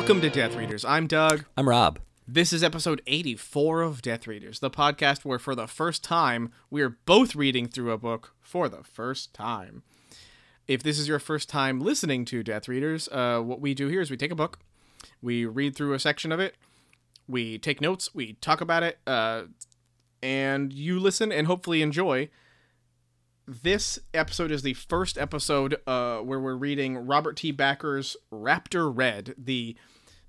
Welcome to Death Readers. I'm Doug. I'm Rob. This is episode 84 of Death Readers, the podcast where for the first time we are both reading through a book for the first time. If this is your first time listening to Death Readers, uh, what we do here is we take a book, we read through a section of it, we take notes, we talk about it, uh, and you listen and hopefully enjoy. This episode is the first episode uh, where we're reading Robert T. Bakker's Raptor Red, the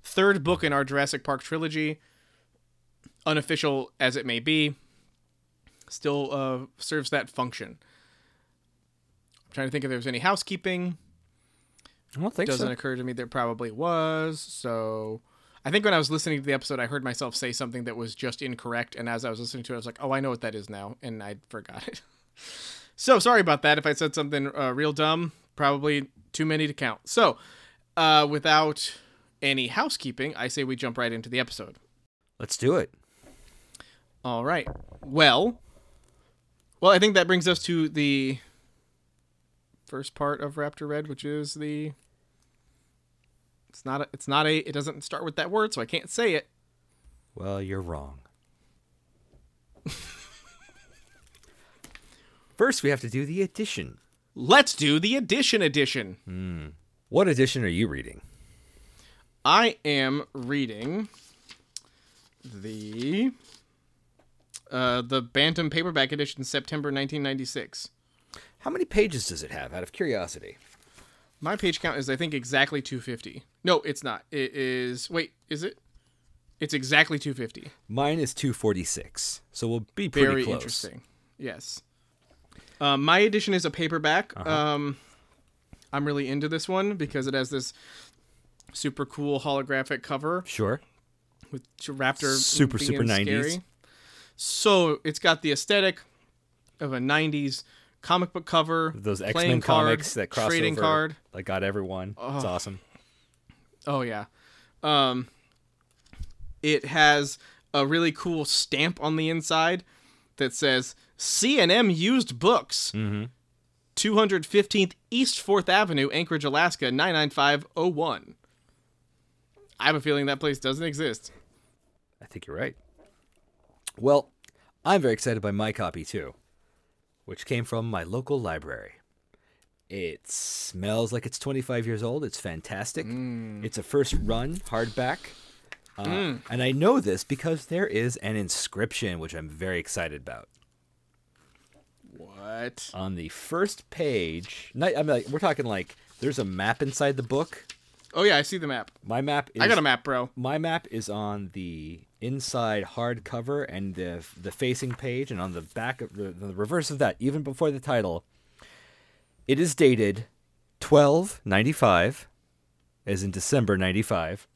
third book in our Jurassic Park trilogy. Unofficial as it may be, still uh, serves that function. I'm trying to think if there's any housekeeping. I don't think it Doesn't so. occur to me there probably was. So I think when I was listening to the episode, I heard myself say something that was just incorrect. And as I was listening to it, I was like, oh, I know what that is now. And I forgot it. so sorry about that. If I said something uh, real dumb, probably too many to count. So uh, without any housekeeping, I say we jump right into the episode. Let's do it. All right. Well, well, I think that brings us to the first part of Raptor Red, which is the. It's not. A, it's not a. It doesn't start with that word, so I can't say it. Well, you're wrong. First, we have to do the edition. Let's do the edition edition. What edition are you reading? I am reading the uh, the Bantam paperback edition, September 1996. How many pages does it have, out of curiosity? My page count is, I think, exactly 250. No, it's not. It is. Wait, is it? It's exactly 250. Mine is 246, so we'll be pretty Very close. interesting. Yes. Um, my edition is a paperback. Uh-huh. Um, I'm really into this one because it has this super cool holographic cover Sure. with Raptor Super, super 90s. scary. So it's got the aesthetic of a 90s comic book cover, Those X Men comics that cross trading over, card. Like got everyone. It's awesome. Oh yeah. Um it has a really cool stamp on the inside that says C&M used books. Mhm. 215th East 4th Avenue, Anchorage, Alaska 99501. I have a feeling that place doesn't exist. I think you're right. Well, I'm very excited by my copy too, which came from my local library. It smells like it's 25 years old. It's fantastic. It's a first run hardback. Uh, And I know this because there is an inscription, which I'm very excited about. What? On the first page, not, I mean, like, we're talking like there's a map inside the book. Oh yeah, I see the map. My map is I got a map, bro. my map is on the inside hardcover and the the facing page, and on the back of the, the reverse of that, even before the title, it is dated twelve ninety five, as in December ninety five.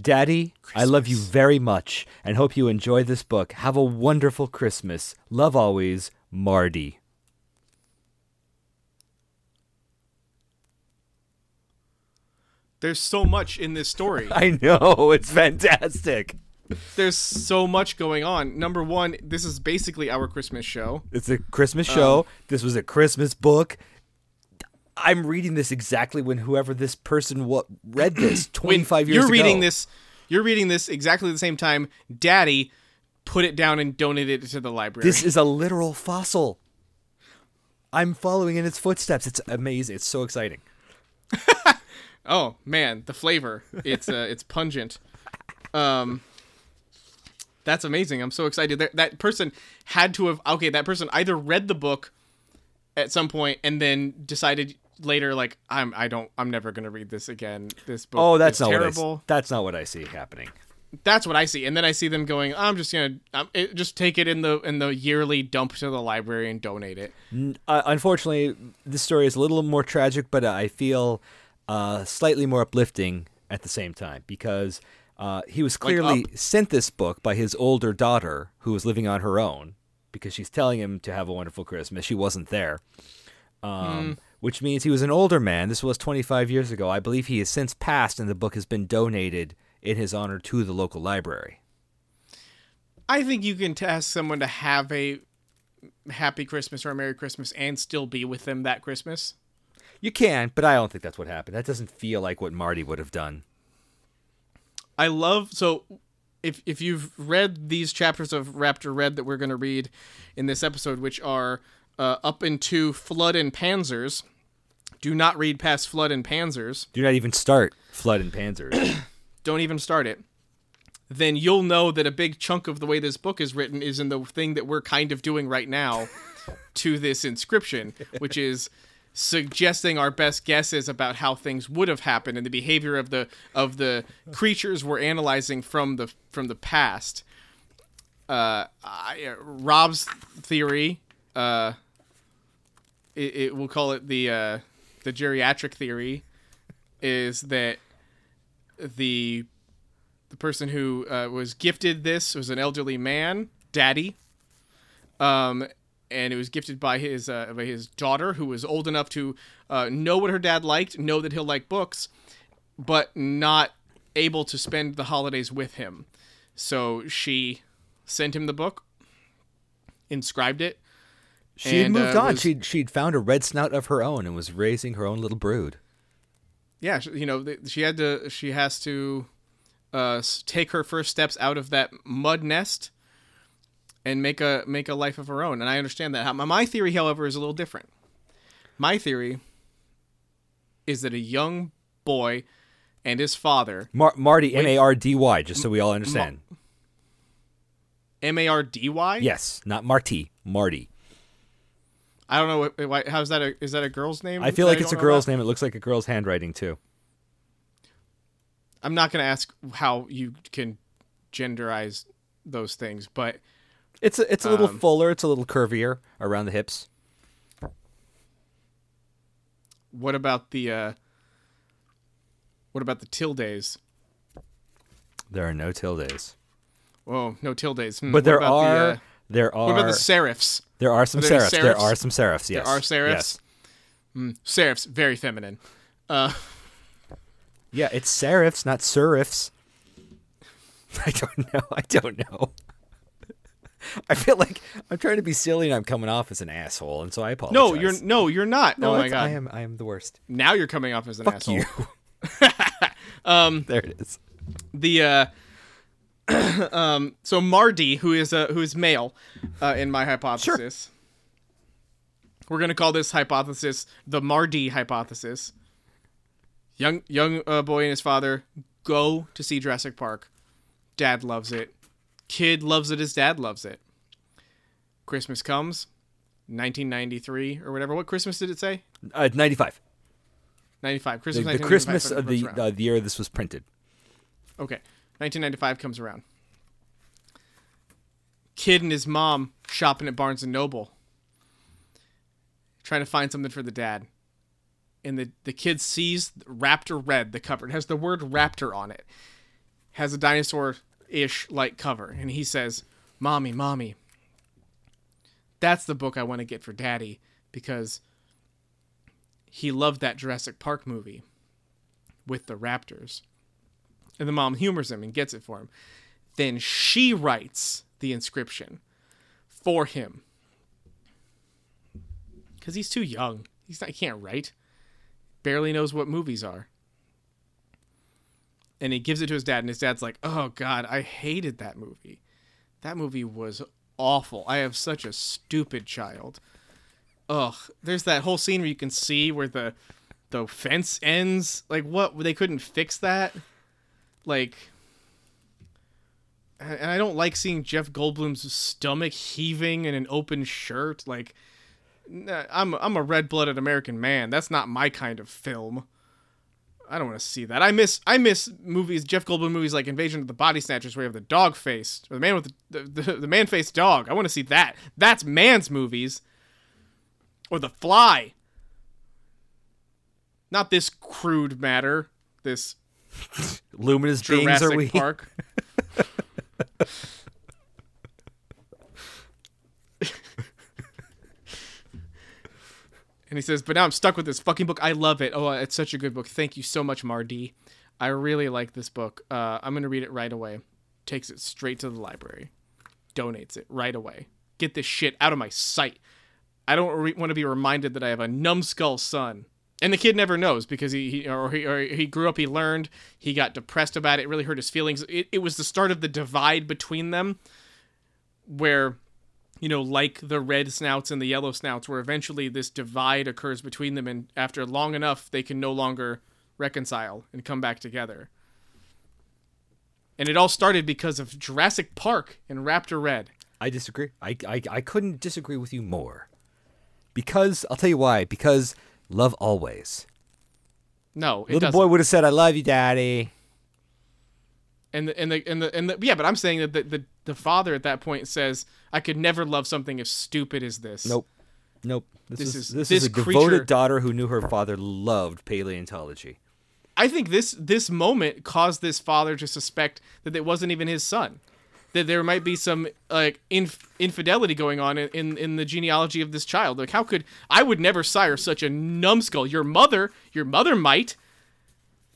Daddy, I love you very much and hope you enjoy this book. Have a wonderful Christmas. Love always, Marty. There's so much in this story. I know, it's fantastic. There's so much going on. Number 1, this is basically our Christmas show. It's a Christmas show. Um, this was a Christmas book. I'm reading this exactly when whoever this person what read this When 25 years you're ago. reading this you're reading this exactly the same time daddy put it down and donated it to the library This is a literal fossil. I'm following in its footsteps. It's amazing. It's so exciting. oh man the flavor it's uh, it's pungent um that's amazing i'm so excited that, that person had to have okay that person either read the book at some point and then decided later like i'm i don't i'm never gonna read this again this book Oh, that's is not terrible what I, that's not what I see happening. that's what I see, and then I see them going. I'm just gonna um, it, just take it in the in the yearly dump to the library and donate it. Uh, unfortunately, this story is a little more tragic, but I feel uh, slightly more uplifting at the same time because uh, he was clearly sent this book by his older daughter, who was living on her own, because she's telling him to have a wonderful Christmas. She wasn't there, um, which means he was an older man. This was 25 years ago. I believe he has since passed, and the book has been donated in his honor to the local library. I think you can ask someone to have a happy Christmas or a Merry Christmas and still be with them that Christmas. You can, but I don't think that's what happened. That doesn't feel like what Marty would have done. I love so if if you've read these chapters of Raptor Red that we're going to read in this episode, which are uh, up into Flood and Panzers, do not read past Flood and Panzers. Do not even start Flood and Panzers. Don't even start it. Then you'll know that a big chunk of the way this book is written is in the thing that we're kind of doing right now to this inscription, which is suggesting our best guesses about how things would have happened and the behavior of the of the creatures we're analyzing from the from the past. Uh, I, uh, Rob's theory, uh, it, it we'll call it the uh, the geriatric theory, is that the the person who uh, was gifted this was an elderly man, daddy, um, and it was gifted by his uh, by his daughter, who was old enough to uh, know what her dad liked, know that he'll like books, but not able to spend the holidays with him. So she sent him the book, inscribed it. She had moved uh, on. was- She'd she'd found a red snout of her own and was raising her own little brood. yeah, you know, she had to. She has to uh, take her first steps out of that mud nest and make a make a life of her own. And I understand that. My theory, however, is a little different. My theory is that a young boy and his father, Mar- Marty M A R D Y, just so we all understand. M A R D Y. yes, not Marty, Marty. I don't know. What, why- how's that? A, is that a girl's name? I feel like it's a girl's name. It looks like a girl's handwriting too. I'm not going to ask how you can genderize those things, but It's a, it's a little Um, fuller. It's a little curvier around the hips. what about the uh, what about the tildes? There are no tildes, Oh, no tildes. Hmm, but what there about are The, uh, there are what about the serifs? There are some are there serifs. There are some serifs. Yes, There are serifs? Yes. Serifs, very feminine. Uh, Yeah, it's serifs, not serifs. I don't know. I don't know. I feel like I'm trying to be silly and I'm coming off as an asshole, and so I apologize. no, you're no, you're not. No, oh my god! I am. I am the worst. Now you're coming off as an Fuck asshole. you. um, there it is. the uh um so Mardy who is uh who is male uh in my hypothesis. We're going to call this hypothesis the Mardy hypothesis. Young young uh, boy and his father go to see Jurassic Park. Dad loves it. Kid loves it as dad loves it. Christmas comes 1993 or whatever. What Christmas did it say? Uh, 95. 95. The, Christmas the 1995 Christmas of the uh, the year this was printed. Okay. 1995 comes around. Kid and his mom shopping at Barnes and Noble. Trying to find something for the dad. And the, the kid sees Raptor Red, the cover. It has the word Raptor on it. Has a dinosaur ish like cover. And he says, Mommy, Mommy, that's the book I want to get for daddy because he loved that Jurassic Park movie with the raptors. And the mom humors him and gets it for him. Then she writes the inscription for him. Because he's too young. He's not, he can't write. Barely knows what movies are. And he gives it to his dad, and his dad's like, oh, God, I hated that movie. That movie was awful. I have such a stupid child. Ugh. There's that whole scene where you can see where the the fence ends. Like what? They couldn't fix that. Like, and I don't like seeing Jeff Goldblum's stomach heaving in an open shirt. Like, I'm I'm a red blooded American man. That's not my kind of film. I don't want to see that. I miss I miss movies, Jeff Goldblum movies like Invasion of the Body Snatchers, where you have the dog face, or the man with the the, the, the man faced dog. I want to see that. That's man's movies. Or The Fly. Not this crude matter. This Luminous beings Jurassic are we? Park. and he says, "But now I'm stuck with this fucking book. I love it. Oh, it's such a good book. Thank you so much, Mardy. I really like this book. Uh, I'm gonna read it right away. Takes it straight to the library, donates it right away. Get this shit out of my sight. I don't re- want to be reminded that I have a numbskull son and the kid never knows because he, he or he or he grew up he learned he got depressed about it, it really hurt his feelings it, it was the start of the divide between them where you know like the red snouts and the yellow snouts where eventually this divide occurs between them and after long enough they can no longer reconcile and come back together and it all started because of Jurassic Park and Raptor Red I disagree. I, I, I couldn't disagree with you more. Because, I'll tell you why. Because love always. no it Little doesn't. boy would have said, I love you, daddy. And the and the and the and the yeah, but I'm saying that the, the the father at that point says, "I could never love something as stupid as this." Nope. Nope. This, This is, is- this this is a creature- devoted daughter who knew her father loved paleontology. I think this this moment caused this father to suspect that it wasn't even his son, that there might be some like inf- infidelity going on in, in in the genealogy of this child. Like, how could I would never sire such a numbskull? Your mother, your mother might,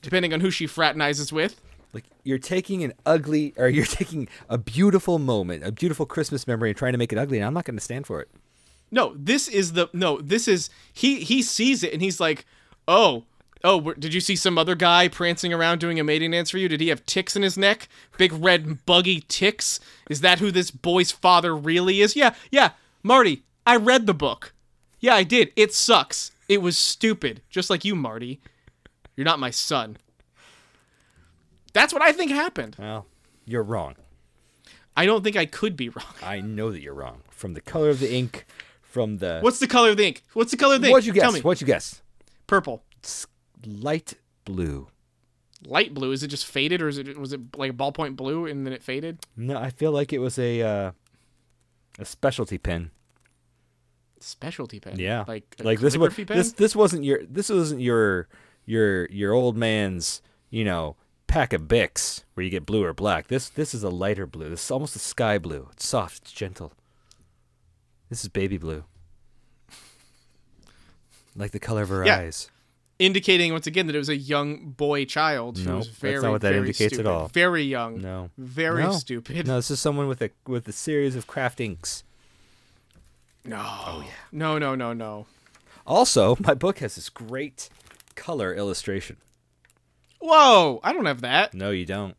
depending on who she fraternizes with. Like you're taking an ugly, or you're taking a beautiful moment, a beautiful Christmas memory, and trying to make it ugly. And I'm not going to stand for it. No, this is the no. This is he. He sees it and he's like, "Oh, oh, did you see some other guy prancing around doing a mating dance for you? Did he have ticks in his neck? Big red buggy ticks? Is that who this boy's father really is? Yeah, yeah, Marty. I read the book. Yeah, I did. It sucks. It was stupid, just like you, Marty. You're not my son. That's what I think happened. Well, you're wrong. I don't think I could be wrong. I know that you're wrong. From the color of the ink, from the What's the color of the ink? What's the color of the ink? what'd you guess? Tell me. What'd you guess? Purple. It's light blue. light blue. Is it just faded, or is it was it like ballpoint blue and then it faded? No, I feel like it was a uh, a specialty pen. Specialty pen. Yeah, like a like this was pen. this this wasn't your this wasn't your your your old man's you know pack of Bics where you get blue or black. This this is a lighter blue. This is almost a sky blue. It's soft. It's gentle. This is baby blue. Like the color of her Yeah. eyes. Indicating once again that it was a young boy child who No, was that's not what that very indicates at all. Very young. No. Very No. stupid. No, this is someone with a with a series of craft inks. No. Oh yeah. No, no, no, no. Also, my book has this great color illustration. Whoa! I don't have that. No, you don't.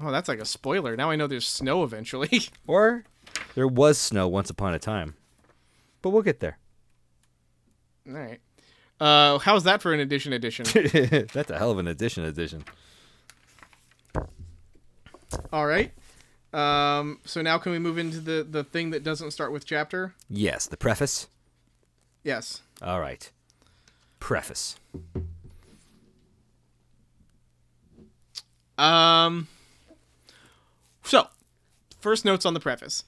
Oh, that's like a spoiler. Now I know there's snow eventually. Or there was snow once upon a time. But we'll get there. All right. Uh, how's that for an edition edition? That's a hell of an addition edition. All right. Um, so now can we move into the the thing that doesn't start with chapter? Yes, the preface. Yes. All right. Preface. Um. So, first notes on the preface.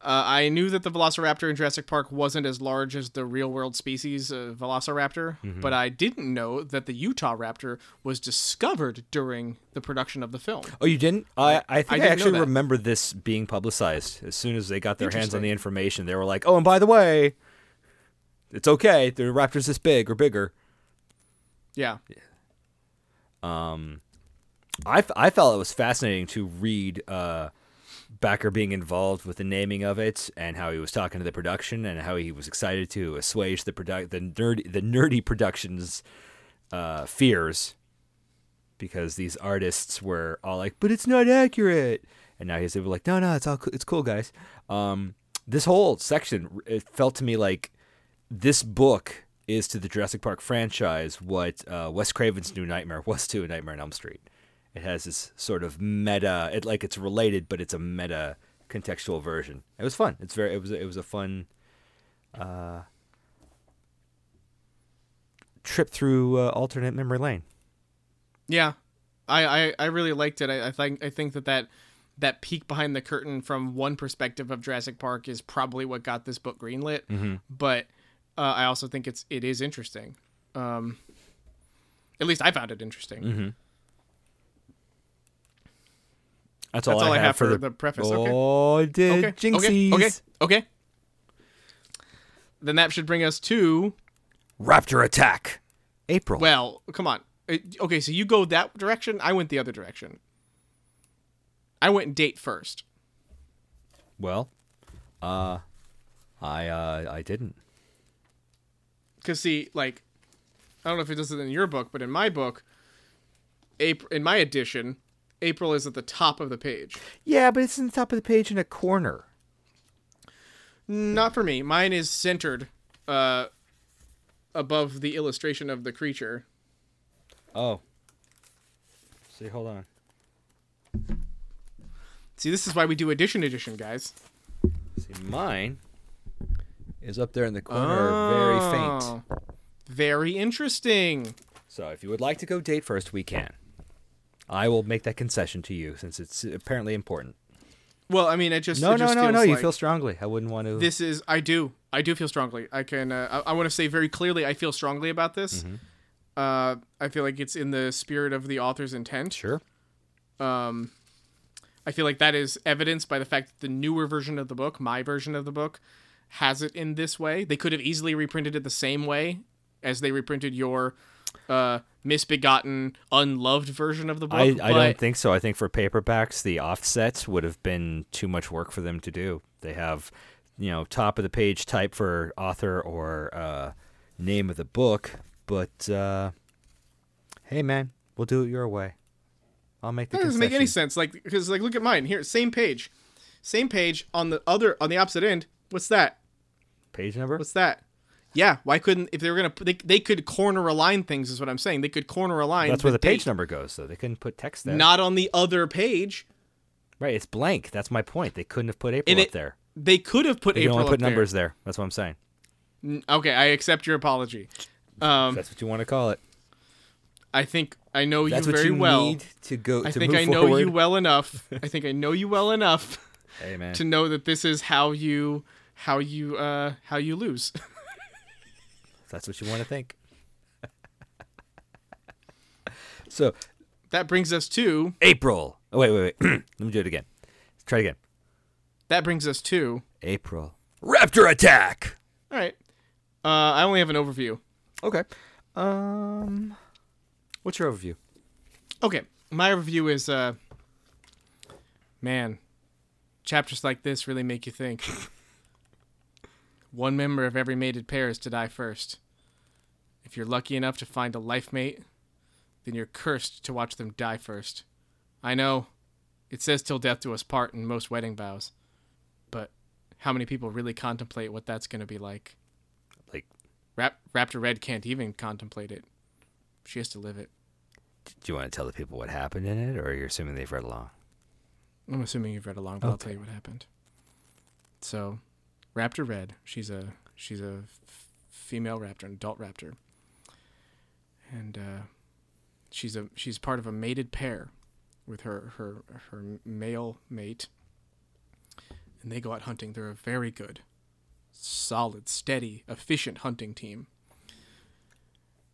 Uh, I knew that the Velociraptor in Jurassic Park wasn't as large as the real world species uh, Velociraptor, but I didn't know that the Utah Raptor was discovered during the production of the film. Oh, you didn't? I, I think I, didn't actually remember this being publicized. As soon as they got their hands on the information, they were like, "Oh, and by the way, it's okay. The raptor's this big or bigger." Yeah. Um, I, f- I felt it was fascinating to read uh, Bakker being involved with the naming of it and how he was talking to the production and how he was excited to assuage the product the nerdy the nerdy production's uh, fears because these artists were all like, "But it's not accurate," and now he's able like, "No, no, it's all it's cool, guys." Um, this whole section it felt to me like this book is to the Jurassic Park franchise what uh, Wes Craven's New Nightmare was to A Nightmare on Elm Street. It has this sort of meta, it like it's related, but it's a meta contextual version. It was fun. It's very, it was, it was a fun uh, trip through uh, alternate memory lane. Yeah, I, I, I really liked it. I, I think I think that, that that peek behind the curtain from one perspective of Jurassic Park is probably what got this book greenlit. Mm-hmm. But uh, I also think it's it is interesting. Um, at least I found it interesting. Mm-hmm. That's, That's all I have for the preface, okay. Oh, I did Okay, jinxies. okay, okay, okay. Then that should bring us to Raptor attack. April. well, come on. Okay, so you go that direction. I went the other direction. I went date first. Well, uh, I uh, I didn't. Cause see, like, I don't know if it does it in your book, but in my book, April, in my edition, April is at the top of the page. Yeah, but it's in the top of the page in a corner. Not for me. Mine is centered uh, above the illustration of the creature. Oh. See, hold on. See, this is why we do edition edition, guys. See, mine is up there in the corner, very faint. Oh, Very interesting. So if you would like to go date first, we can. I will make that concession to you since it's apparently important. Well, I mean, it just No, it no, just no, no. You feel strongly. I wouldn't want to. this is. I do. I do feel strongly. I can. Uh, I, I want to say very clearly. I feel strongly about this. Mm-hmm. Uh, I feel like it's in the spirit of the author's intent. Sure. Um, I feel like that is evidenced by the fact that the newer version of the book, my version of the book, has it in this way. They could have easily reprinted it the same way as they reprinted your uh, misbegotten, unloved version of the book. I, I don't think so. I think for paperbacks, the offsets would have been too much work for them to do. They have, you know, top of the page type for author or uh, name of the book, but uh, hey, man, we'll do it your way. I'll make the That doesn't make any sense. Like, because like, look at mine here, same page, same page on the other on the opposite end. What's that? Page number? What's that? Yeah, why couldn't if they were gonna they, they could corner align things is what I'm saying. They could corner align. That's where the page date, number goes, though. They couldn't put text there. Not on the other page. right, it's blank. That's my point. They couldn't have put April And up it- there. They could have put They April only put up there. numbers there. That's what I'm saying. Okay, I accept your apology. Um, That's what you want to call it. I think I know That's you very you well. need to go. I to think I know forward. you well enough. I think I know you well enough Hey, man. to know that this is how you how you uh how you lose. That's what you want to think. so that brings us to April. Oh wait, wait, wait. Let me do it again. Let's Try it again. that brings us to April. Raptor attack. all right. Uh, I only have an overview. Okay. Um, what's your overview? Okay, my review is uh, man, chapters like this really make you think. One member of every mated pair is to die first. If you're lucky enough to find a life mate, then you're cursed to watch them die first. I know, it says till death do us part in most wedding vows, but how many people really contemplate what that's going to be like? Like, Rap- Raptor Red can't even contemplate it. She has to live it. do you want to tell the people what happened in it, or are you're assuming they've read along? I'm assuming you've read along, but I'll tell you what happened. So, Raptor Red, she's a she's a f- female raptor, an adult raptor, and uh, she's a she's part of a mated pair with her her her male mate, and they go out hunting. They're a very good, solid, steady, efficient hunting team.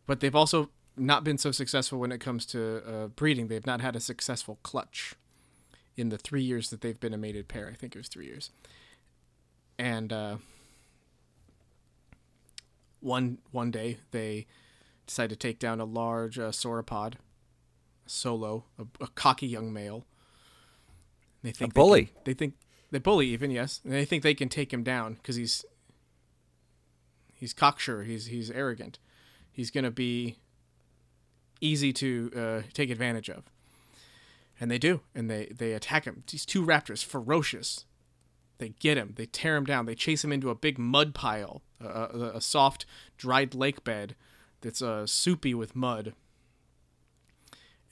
But they've also not been so successful when it comes to uh, breeding. They've not had a successful clutch in the three years that they've been a mated pair. I think it was three years. And uh, one one day they decide to take down a large uh, sauropod, solo, a, a cocky young male. They think they bully. can- They, think they bully even yes, and they think they can take him down because he's he's cocksure. He's he's arrogant. He's gonna be easy to uh, take advantage of and they do and they they attack him these two raptors ferocious they get him. They tear him down. They chase him into a big mud pile a, a, soft dried lake bed that's uh, soupy with mud.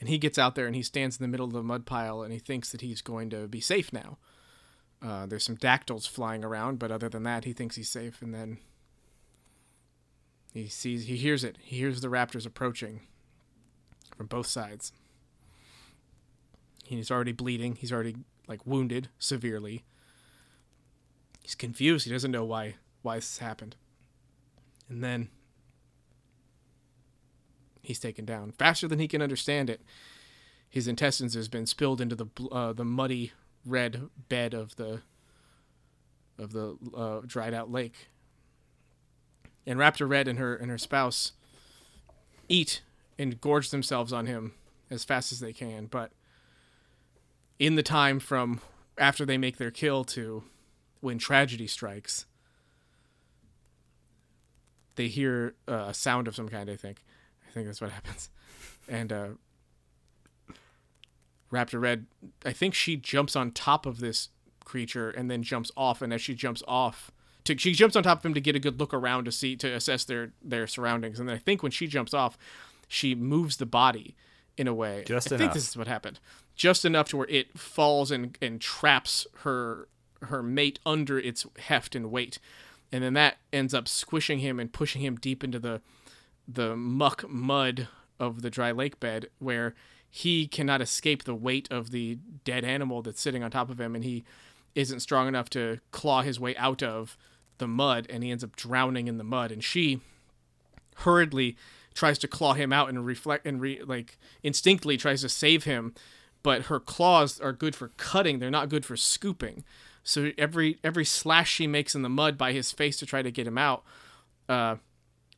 And he gets out there and he stands in the middle of the mud pile and he thinks that he's going to be safe now. Uh, there's some dactyls flying around but other than that he thinks he's safe. And then he sees he hears it. He hears the raptors approaching from both sides. He's already bleeding. He's already like wounded severely. He's confused. He doesn't know why why this happened. And then he's taken down faster than he can understand it. His intestines has been spilled into the uh, the muddy red bed of the of the uh, dried out lake. And Raptor Red and her and her spouse eat and gorge themselves on him as fast as they can, but in the time from after they make their kill to when tragedy strikes, they hear uh, a sound of some kind, I think, I think that's what happens. And uh, Raptor Red, I think she jumps on top of this creature and then jumps off. And as she jumps off, to, she jumps on top of him to get a good look around to see to assess their their surroundings. And then I think when she jumps off, she moves the body in a way. Just I enough. think this is what happened. Just enough to where it falls and and traps her her mate under its heft and weight. And then that ends up squishing him and pushing him deep into the the muck mud of the dry lake bed where he cannot escape the weight of the dead animal that's sitting on top of him. And he isn't strong enough to claw his way out of the mud and he ends up drowning in the mud. And she hurriedly tries to claw him out and reflect and re, like instinctively tries to save him but her claws are good for cutting. They're not good for scooping so every every slash she makes in the mud by his face to try to get him out uh,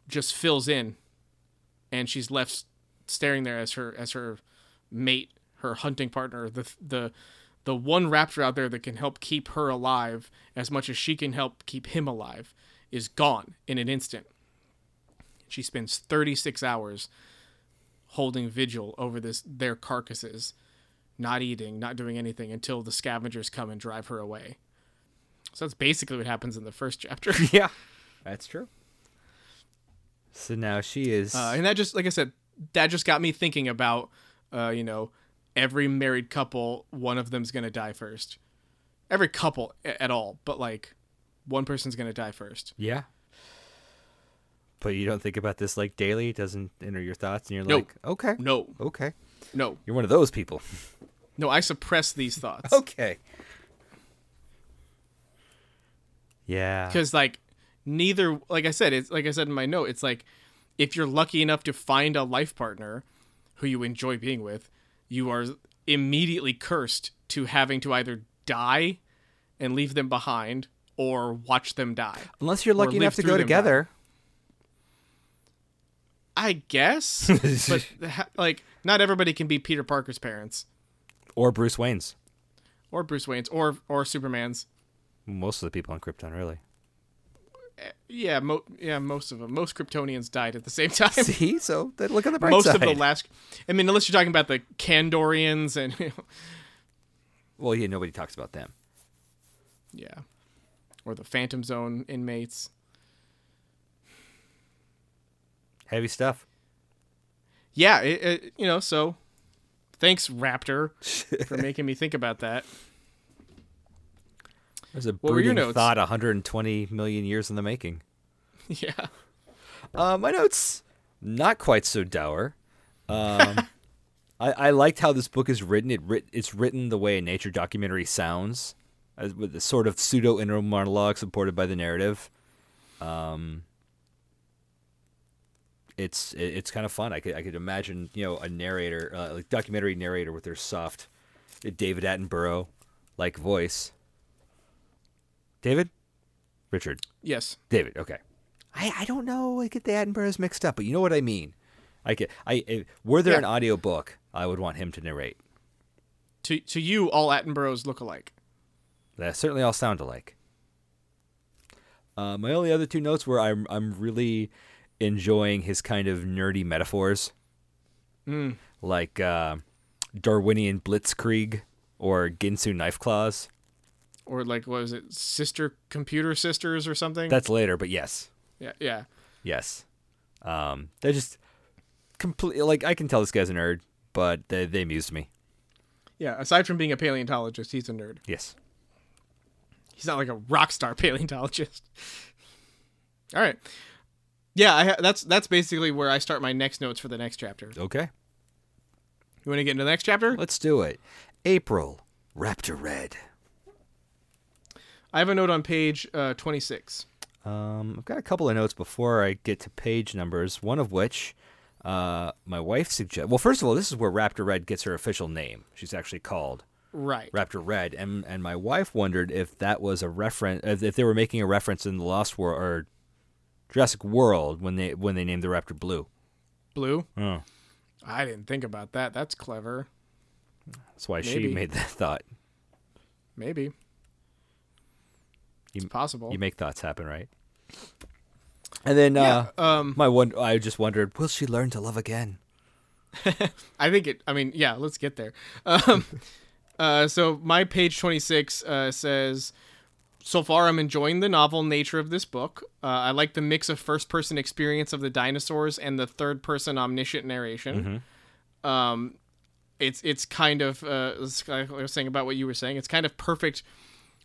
just fills in. And she's left staring there as her as her mate her hunting partner the the the one raptor out there that can help keep her alive as much as she can help keep him alive is gone in an instant. She spends 36 hours holding vigil over this their carcasses not eating not doing anything until the scavengers come and drive her away so that's basically what happens in the first chapter yeah, that's true. So now she is. Uh, and that just, like I said, that just got me thinking about, uh, you know, every married couple, one of them's gonna die first. Every couple at all, but like, one person's gonna die first. yeah. But you don't think about this like daily. It doesn't enter your thoughts, and you're Nope. like, okay, No, okay. no, You're one of those people. No. I suppress these thoughts okay. Yeah. because, like, neither. Like I said, it's like I said in my note. It's like if you're lucky enough to find a life partner who you enjoy being with, you are immediately cursed to having to either die and leave them behind or watch them die. Unless you're lucky enough to go together. I guess, but like not everybody can be Peter Parker's parents Or Bruce Wayne's. or Bruce Wayne's or or Superman's. Most of the people on Krypton, really. Eh, yeah, mo- yeah, most of them. Most Kryptonians died at the same time. See, so look on the bright most side. Most of the last. I mean, unless you're talking about the Kandorians and well, yeah, nobody talks about them. yeah, or the Phantom Zone inmates. Heavy stuff. Yeah, it, it, you know. So, thanks Raptor for making me think about that. There's a What brooding thought 120 million years in the making. yeah. Uh, my notes, not quite so dour. Um, I, I liked how this book is written. It writ, it's written the way a nature documentary sounds, as with a sort of pseudo inner monologue supported by the narrative. Um, it's it's kind of fun. I could I could imagine you know a narrator, uh, like documentary narrator with their soft David Attenborough like voice. David, Richard. Yes. David. Okay. I, I don't know. I get the Attenboroughs mixed up, but you know what I mean. I get. I if, were there Yeah. an audio book, I would want him to narrate. To to you, all Attenboroughs look alike. They certainly all sound alike. Uh, my only other two notes were I'm I'm really enjoying his kind of nerdy metaphors, Mm. like uh, Darwinian blitzkrieg or Ginsu knife claws. Or like, what was it? Sister computer sisters or something? That's later, but yes, yeah, yeah. yes. Um, they're just completely Like I can tell this guy's a nerd, but they they amused me. Yeah, aside from being a paleontologist, he's a nerd. Yes. He's not like a rock star paleontologist. All right. Yeah, I ha- that's that's basically where I start my next notes for the next chapter. Okay. You want to get into the next chapter? Let's do it. April, Raptor Red. I have a note on page uh, 26. Um, I've got a couple of notes before I get to page numbers. One of which, uh, my wife suggests. Well, first of all, this is where Raptor Red gets her official name. She's actually called Right. Raptor Red, and and my wife wondered if that was a reference, if, if they were making a reference in the Lost World or Jurassic World when they when they named the Raptor Blue. Blue. Oh, I didn't think about that. That's clever. that's why she made that thought. Maybe. It's You- possible. You make thoughts happen, right? And then Yeah, uh, um, my one, I just wondered, will she learn to love again? I think it. I mean, yeah. Let's get there. Um, uh, so my page twenty six uh, says, so far I'm enjoying the novel nature of this book. Uh, I like the mix of first person experience of the dinosaurs and the third person omniscient narration. Um, it's it's kind of uh, it's- I was saying about what you were saying. It's kind of perfect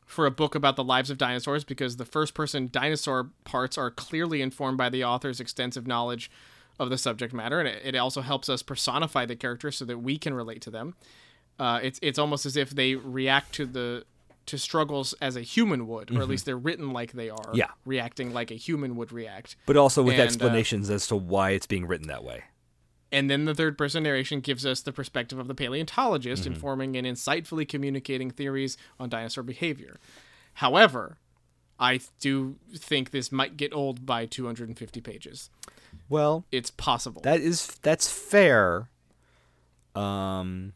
for a book about the lives of dinosaurs because the first person dinosaur parts are clearly informed by the author's extensive knowledge of the subject matter, and it, it also helps us personify the characters so that we can relate to them. Uh, it's it's almost as if they react to the to struggles as a human would, or at least they're written like they are. Yeah. reacting like a human would react. But also with And, uh, explanations as to why it's being written that way. And then the third person narration gives us the perspective of the paleontologist, informing and insightfully communicating theories on dinosaur behavior. However, I do think this might get old by 250 pages. Well, It's possible. that is that's fair. Um,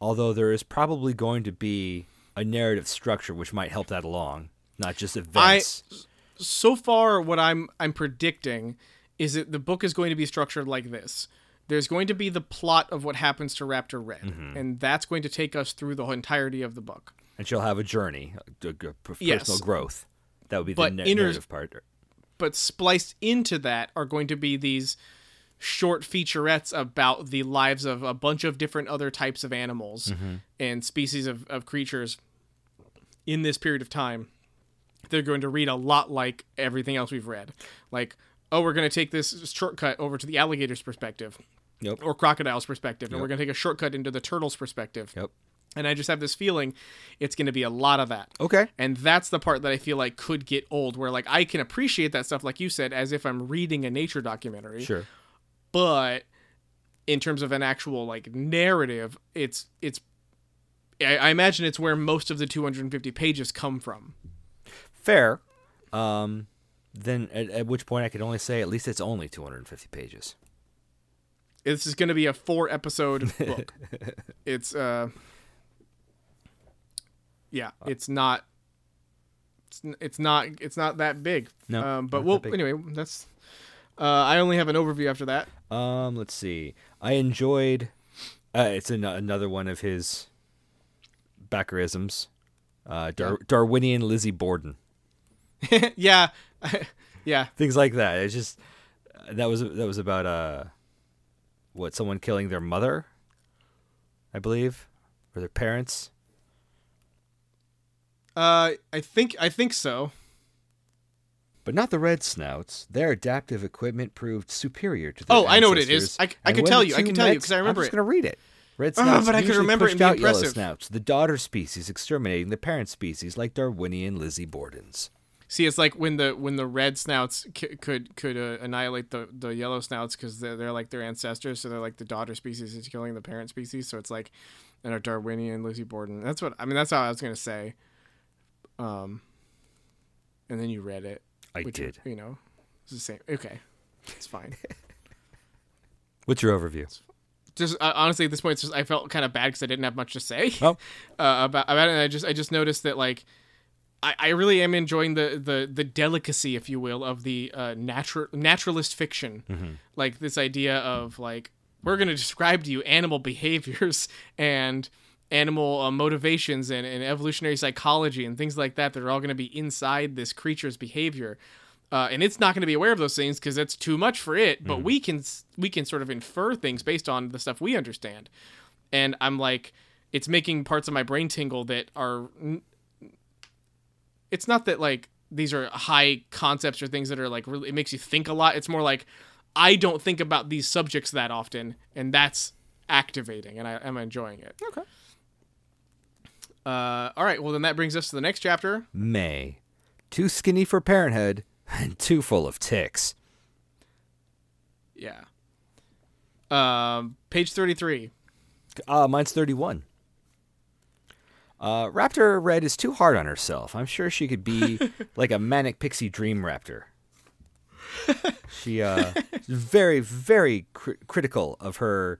although there is probably going to be a narrative structure which might help that along, not just events. so far what I'm I'm predicting is that the book is going to be structured like this. There's going to be the plot of what happens to Raptor Red, Mm-hmm. and that's going to take us through the entirety of the book. and she'll have a journey, a, a- a personal Yes. growth. That would be But the narrative part. but spliced into that are going to be these short featurettes about the lives of a bunch of different other types of animals mm-hmm. and species of, of creatures in this period of time. They're going to read a lot like everything else we've read. Like, oh, we're going to take this shortcut over to the alligator's perspective Yep. or crocodile's perspective, and we're going to take a shortcut into the turtle's perspective. Yep. And I just have this feeling it's going to be a lot of that. Okay. And that's the part that I feel like could get old, where like I can appreciate that stuff, like you said, as if I'm reading a nature documentary. Sure. But in terms of an actual like narrative, it's it's. I, I imagine it's where most of the 250 pages come from. Fair. Um, then at, at which point I could only say at least it's only 250 pages. This is going to be a four episode book. it's uh. Yeah, it's not. It's, it's not. It's not that big. No, Um, but we'll anyway. That's. Uh, I only have an overview after that. Um, let's see. I enjoyed. Uh, it's an- another one of his Bakkerisms. Uh, Dar- Darwinian Lizzie Borden. yeah, yeah. Things like that. It's just that was that was about uh, what someone killing their mother, I believe, or their parents. Uh, I think I think so. But not the red snouts. Their adaptive equipment proved superior to their Oh, I know what it is. I, I c- I and could tell you. I can tell you 'cause I remember I'm just it. gonna read it. Red Ah, snouts but I could remember pushed out yellow snouts, the daughter species, exterminating the parent species like Darwinian Lizzie Bordens. See, it's like when the when the red snouts c- could could uh, annihilate the the yellow snouts because they're, they're like their ancestors, so they're like the daughter species is killing the parent species. So it's like, and a Darwinian Lizzie Borden. That's what I mean. That's how I was gonna say. Um, and then you read it. I which, did. You know, it's the same. Okay, it's fine. What's your overview? just uh, honestly at this point it's just, i felt kind of bad because i didn't have much to say Oh. uh, about about it and i just i just noticed that like I, I really am enjoying the, the the delicacy, if you will, of the uh, natural naturalist fiction, like this idea of like we're going to describe to you animal behaviors and animal uh, motivations and, and evolutionary psychology and things like that that are all going to be inside this creature's behavior uh, and it's not going to be aware of those things because it's too much for it but we can we can sort of infer things based on the stuff we understand and i'm like it's making parts of my brain tingle that are. It's not that like these are high concepts or things that are like really it makes you think a lot it's more like i don't think about these subjects that often and that's activating and i am enjoying it Okay. Uh, all right well then that brings us to the next chapter May. Too skinny for parenthood and too full of ticks. yeah um, page 33 Uh, mine's 31. Uh, Raptor Red is too hard on herself. I'm sure she could be like a manic pixie dream raptor. She uh, is very, very cri- critical of her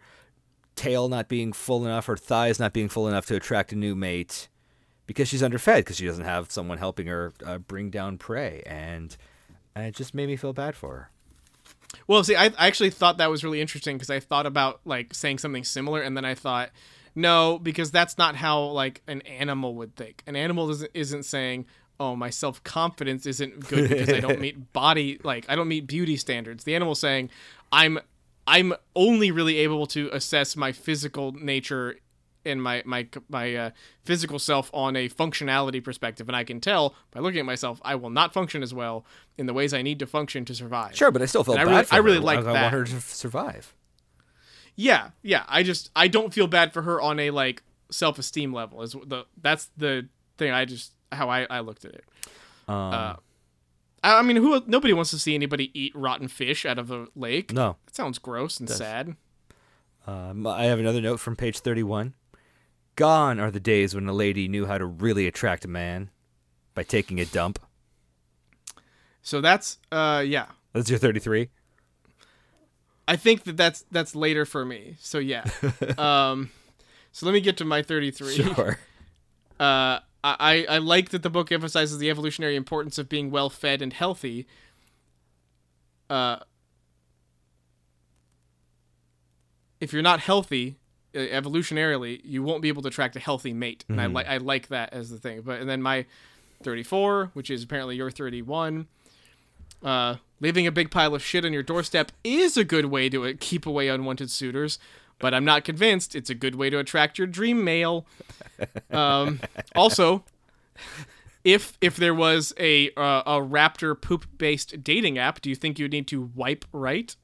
tail not being full enough, her thighs not being full enough to attract a new mate, because she's underfed because she doesn't have someone helping her uh, bring down prey. And and it just made me feel bad for her. Well, see, I, I actually thought that was really interesting because I thought about like saying something similar, and then I thought, no, because that's not how like an animal would think. An animal isn't, isn't saying, "Oh, my self confidence isn't good because I don't meet body like I don't meet beauty standards." The animal saying, "I'm I'm only really able to assess my physical nature and my my my uh, physical self on a functionality perspective, and I can tell by looking at myself, I will not function as well in the ways I need to function to survive. Sure, but I still felt And bad I really, for I really like I, that. I want her to survive. Yeah, yeah. I just I don't feel bad for her on a like self esteem level. Is the that's the thing. I just how I I looked at it. Um, Uh, I mean, who nobody wants to see anybody eat rotten fish out of a lake. no, That sounds gross and sad. um, I have another note from page thirty-one. Gone are the days when a lady knew how to really attract a man by taking a dump. So that's uh yeah. That's your thirty-three. I think that that's that's later for me. So yeah. um, so let me get to my thirty three. Sure. Uh, I I like that the book emphasizes the evolutionary importance of being well fed and healthy. Uh, if you're not healthy, uh, evolutionarily, you won't be able to attract a healthy mate, and I like I like that as the thing. But and then my thirty four, which is apparently your thirty one. Uh, leaving a big pile of shit on your doorstep is a good way to uh, keep away unwanted suitors, but I'm not convinced it's a good way to attract your dream male. Um, also, if if there was a uh, a raptor poop based dating app, do you think you'd need to wipe right?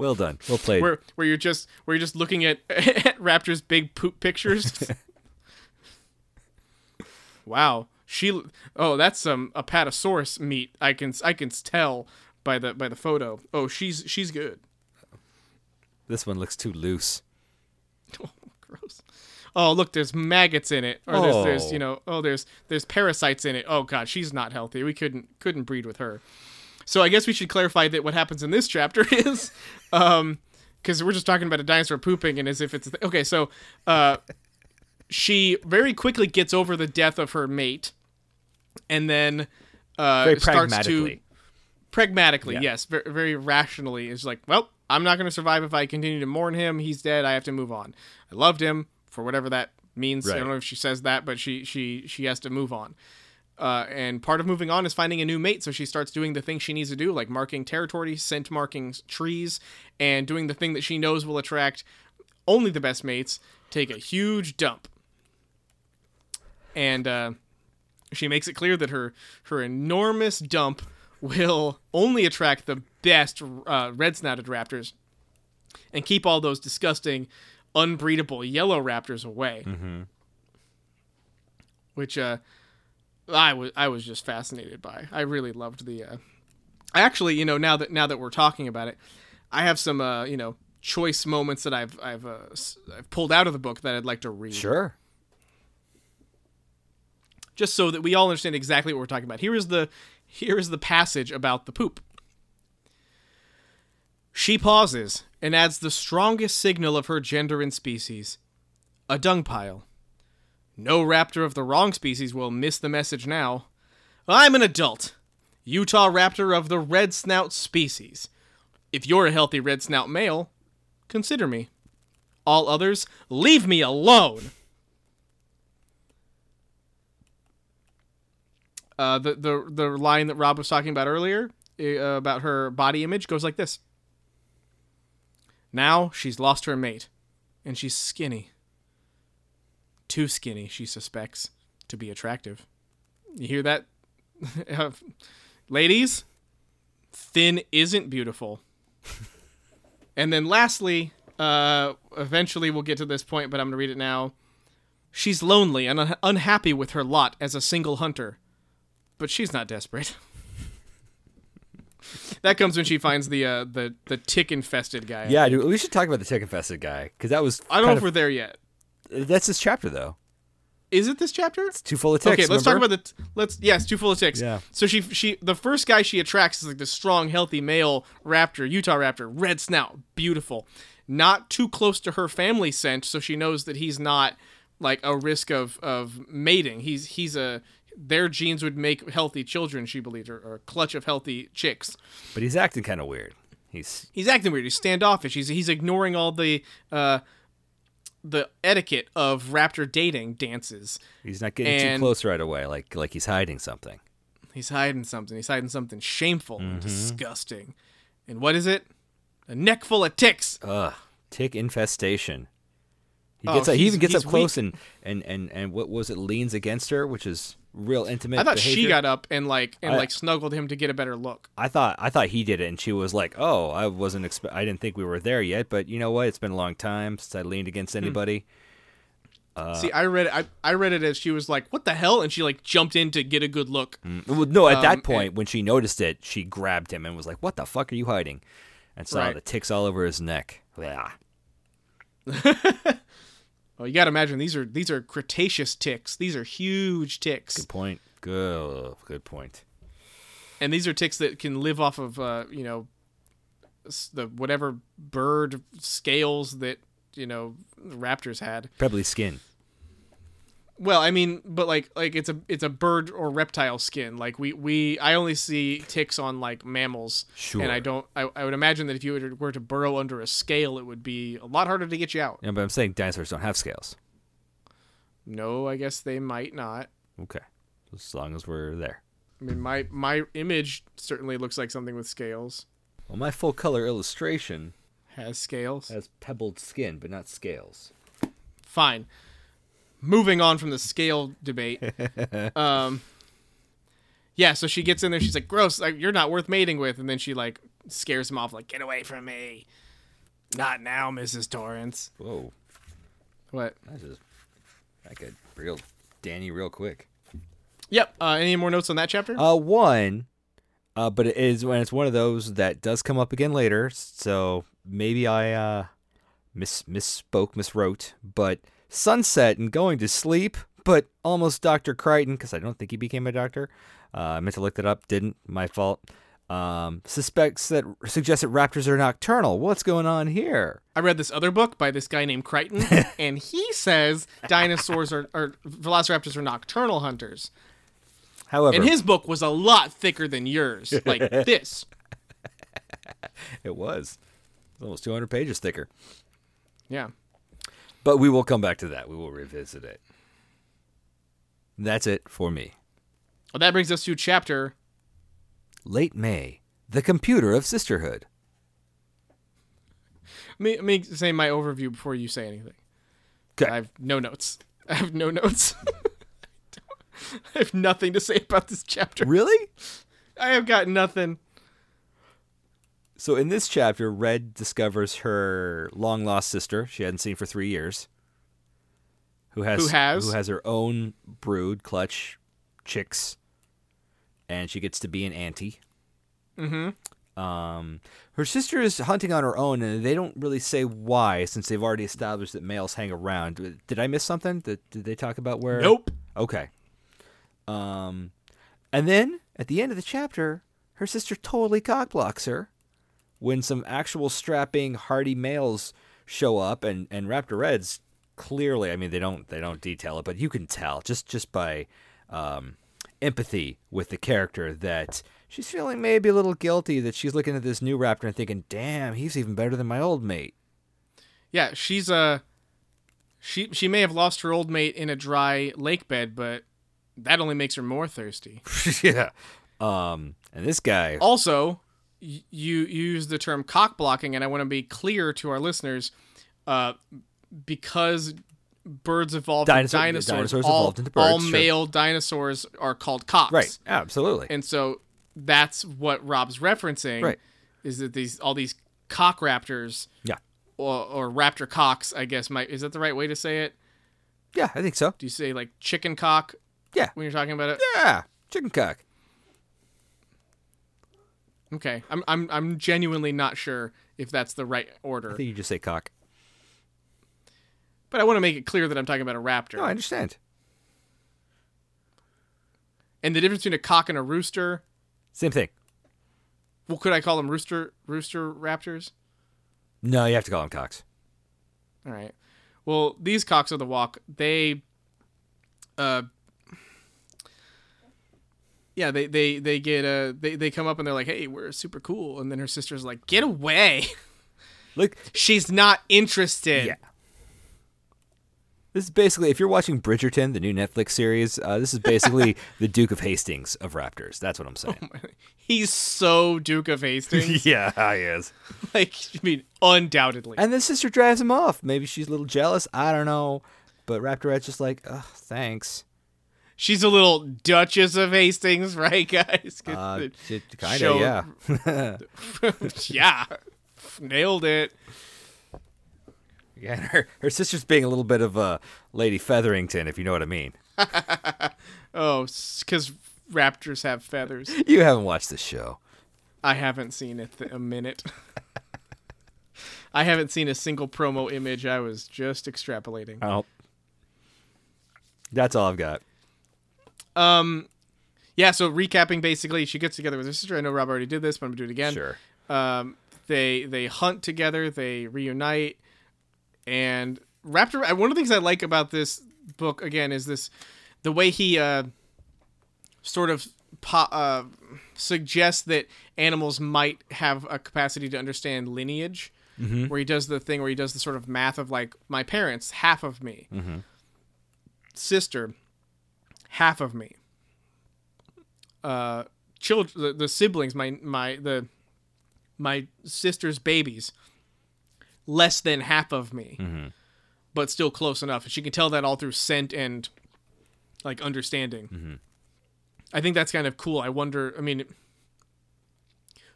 Well done. Well played. Where where you're just where you're just looking at, at raptors big poop pictures. wow, she oh that's some apatosaurus meat. I can I can tell by the by the photo. Oh, she's she's good. This one looks too loose. Oh, gross. Oh, look, there's maggots in it, or there's, there's Oh. you know, oh, there's there's parasites in it. Oh God, she's not healthy. We couldn't couldn't breed with her. So I guess we should clarify that what happens in this chapter is, um, because we're just talking about a dinosaur pooping, and as if it's okay. So, uh, she very quickly gets over the death of her mate, and then uh, Very starts pragmatically. to pragmatically, Yeah. yes, very, very rationally is like, well, I'm not going to survive if I continue to mourn him. He's dead. I have to move on. I loved him for whatever that means. I don't know if she says that, but she she she has to move on. Uh, and part of moving on is finding a new mate. So she starts doing the things she needs to do, like marking territory, scent marking trees, and doing the thing that she knows will attract only the best mates. Take a huge dump. And uh, she makes it clear that her her enormous dump will only attract the best uh, red snouted raptors and keep all those disgusting unbreedable yellow raptors away. Which uh i was i was just fascinated by. I really loved the uh actually you know now that now that we're talking about it i have some uh you know choice moments that i've i've uh, i've pulled out of the book that i'd like to read. Sure. Just so that we all understand exactly what we're talking about. Here is the here is the passage about the poop. She pauses and adds the strongest signal of her gender and species. A dung pile. No raptor of the wrong species will miss the message now. I'm an adult. Utah raptor of the red snout species. If you're a healthy red snout male, consider me. All others, leave me alone. Uh, the the the line that Rob was talking about earlier uh, about her body image goes like this. Now she's lost her mate, and she's skinny. Too skinny, she suspects, to be attractive. You hear that, ladies? Thin isn't beautiful. and then lastly, uh, eventually we'll get to this point, but I'm gonna read it now. She's lonely and un- unhappy with her lot as a single hunter but she's not desperate. that comes when she finds the uh, the the tick infested guy. Yeah, dude, we should talk about the tick infested guy because that was. I don't know if we're there yet. That's this chapter though. Is it this chapter? It's too full of ticks. okay, let's talk about the. T- let's yes, too full of ticks. Yeah. So she she the first guy she attracts is like the strong, healthy male raptor, Utah raptor, red snout, beautiful, not too close to her family scent, so she knows that he's not like a risk of of mating. He's he's a their genes would make healthy children. She believes, or, or a clutch of healthy chicks. But he's acting kind of weird. He's He's acting weird. He's standoffish. He's he's ignoring all the uh, the etiquette of raptor dating dances. he's not getting And- too close right away. Like like he's hiding something. He's hiding something. He's hiding something shameful Mm-hmm. and disgusting. And what is it? A neck full of ticks. Ugh, tick infestation. He Oh, gets up, he even gets up close and, and and and what was it? Leans against her, which is real intimate. I thought behavior. she got up and like and I- like snuggled him to get a better look. I thought I thought he did it, and she was like, "Oh, I wasn't. Expe- I didn't think we were there yet, but you know what? It's been a long time since I leaned against Hmm. anybody." Uh, See, I read it. I, I read it as she was like, "What the hell?" and she like jumped in to get a good look. Well, no, at Um, that point, when she noticed it, she grabbed him and was like, "What the fuck are you hiding?" And saw Right. the ticks all over his neck. Yeah. Well, you got to imagine these are these are Cretaceous ticks. These are huge ticks, Good point. Good. Good point. and these are ticks that can live off of uh, you know the whatever bird scales that you know raptors had. Probably skin. Well, I mean, but like like it's a it's a bird or reptile skin. Like we we I only see ticks on like mammals, Sure. and I don't. I, I would imagine that if you were to, were to burrow under a scale, it would be a lot harder to get you out. Yeah, but I'm saying dinosaurs don't have scales. No, I guess they might not. Okay. As long as we're there. I mean, my my image certainly looks like something with scales. Well, my full color illustration Has scales. has pebbled skin, but not scales. Fine. Moving on from the scale debate. um. Yeah, so she gets in there. She's like, "Gross! Like, you're not worth mating with." And then she like scares him off, like, "Get away from me!" Not now, Mrs. Torrance. Whoa. What? I just I could real Danny real quick. Yep. Uh, any more notes on that chapter? Uh, one, uh, but it is when it's one of those that does come up again later. So maybe I uh miss misspoke, miswrote. But sunset and going to sleep, but almost Doctor Crichton because I don't think he became a doctor. Uh, I meant to look that up, didn't. My fault. Um, suspects that suggests that raptors are nocturnal. What's going on here? I read this other book by this guy named Crichton, and he says dinosaurs are, or velociraptors are nocturnal hunters. However, And his book was a lot thicker than yours, like this. it was almost 200 pages thicker. Yeah. But we will come back to that. We will revisit it. That's it for me. Well, that brings us to chapter. Late May, The Computer of Sisterhood. Let me, me say my overview before you say anything. Okay. I have no notes. I have no notes. I have nothing to say about this chapter. Really? I have got nothing. So in this chapter, Red discovers her long lost sister she hadn't seen for three years. Who has Who has? who has her own brood, clutch chicks, and she gets to be an auntie. Mm-hmm. Um, her sister is hunting on her own, and they don't really say why, since they've already established that males hang around. Did I miss something? Did, did they talk about where? Nope. Okay. Um, and then at the end of the chapter, her sister totally cockblocks her when some actual strapping, hardy males show up, and and Raptor Reds clearly, I mean, they don't they don't detail it, but you can tell just just by um, empathy with the character that she's feeling maybe a little guilty that she's looking at this new Raptor and thinking, "Damn, he's even better than my old mate." Yeah, she's uh she she may have lost her old mate in a dry lake bed, but that only makes her more thirsty. yeah. Um, and this guy, Also, you use the term cock blocking, and I want to be clear to our listeners, uh, because birds evolved Dinosaur- into dinosaurs, dinosaurs all, evolved into birds, all sure. male dinosaurs are called cocks. right? Absolutely. And so that's what Rob's referencing. Right. Is that these all these cock raptors yeah. or, or raptor cocks? I guess might is that the right way to say it? Yeah, I think so. Do you say like chicken cock Yeah. when you're talking about it? Yeah. Chicken cock. Okay, I'm I'm I'm genuinely not sure if that's the right order, I think you just say cock. but I want to make it clear that I'm talking about a raptor. No, I understand. and the difference between a cock and a rooster. Same thing. Well, could I call them rooster rooster raptors? No, you have to call them cocks. All right. Well, these cocks of the walk, they, uh, yeah, they they they get uh they they come up and they're like, hey, we're super cool, and then her sister's like, get away. Look, She's not interested. Yeah. This is basically, if you're watching Bridgerton, the new Netflix series, uh, this is basically the Duke of Hastings of Raptors. That's what I'm saying. He's so Duke of Hastings. yeah, he is. like, I mean, undoubtedly. And the sister drives him off. Maybe she's a little jealous. I don't know. But Raptorette's just like, oh, thanks. She's a little Duchess of Hastings, right, guys? Uh, kind of, yeah. yeah. Nailed it. yeah. Her, her sister's being a little bit of a Lady Featherington, if you know what I mean. Oh, because raptors have feathers. You haven't watched the show. I haven't seen it th- a minute. I haven't seen a single promo image. I was just extrapolating. Oh. That's all I've got. Um, yeah. So recapping, basically, she gets together with her sister. I know Rob already did this, but I'm gonna do it again. Sure. Um, they they hunt together. They reunite, and Raptor. One of the things I like about this book again is this, the way he uh, sort of po- uh, suggests that animals might have a capacity to understand lineage. Where he does the thing where he does the sort of math of like my parents, half of me, sister, half of me, uh, children, the, the siblings, my my the my sister's babies, less than half of me, but still close enough. She can tell that all through scent and like understanding. I think that's kind of cool. I wonder. I mean,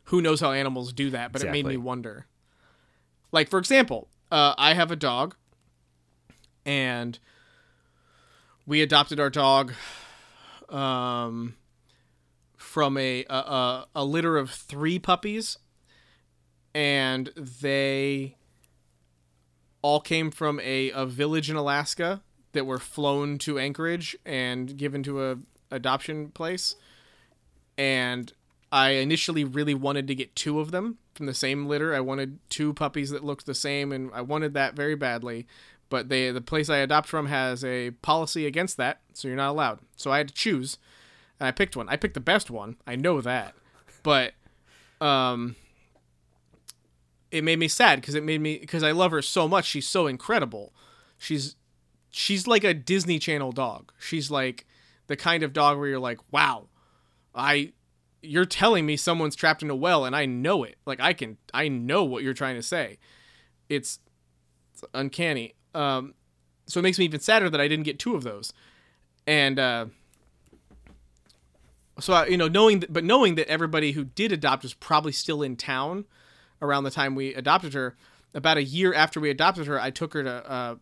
who knows how animals do that? But it made me wonder. Like for example, uh, I have a dog, and we adopted our dog um, from a, a a litter of three puppies, and they all came from a, a village in Alaska that were flown to Anchorage and given to a adoption place. And I initially really wanted to get two of them from the same litter. I wanted two puppies that looked the same, and I wanted that very badly. But they the place I adopt from has a policy against that, so you're not allowed. So I had to choose, and I picked one. I picked the best one. I know that, but um, it made me sad because it made me because I love her so much. She's so incredible. She's she's like a Disney Channel dog. She's like the kind of dog where you're like, wow, I you're telling me someone's trapped in a well and I know it. Like I can I know what you're trying to say. It's, it's uncanny. Um so it makes me even sadder that I didn't get two of those. And uh so I, you know knowing that, but knowing that everybody who did adopt was probably still in town around the time we adopted her about a year after we adopted her i took her to uh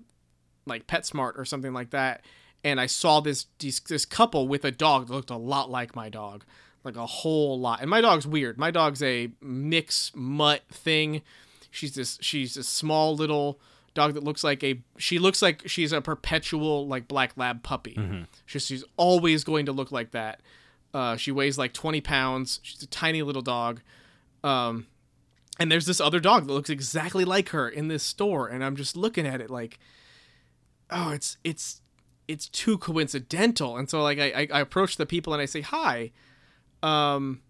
like PetSmart or something like that, and I saw this this, couple with a dog that looked a lot like my dog, like a whole lot. And my dog's weird. My dog's a mix mutt thing. She's this she's a small little dog that looks like a she looks like she's a perpetual like black lab puppy. She's she's always going to look like that. Uh, she weighs like 20 pounds. She's a tiny little dog. Um, and there's this other dog that looks exactly like her in this store, and I'm just looking at it like, oh, it's it's it's too coincidental. And so like I I, I approach the people and I say hi, um,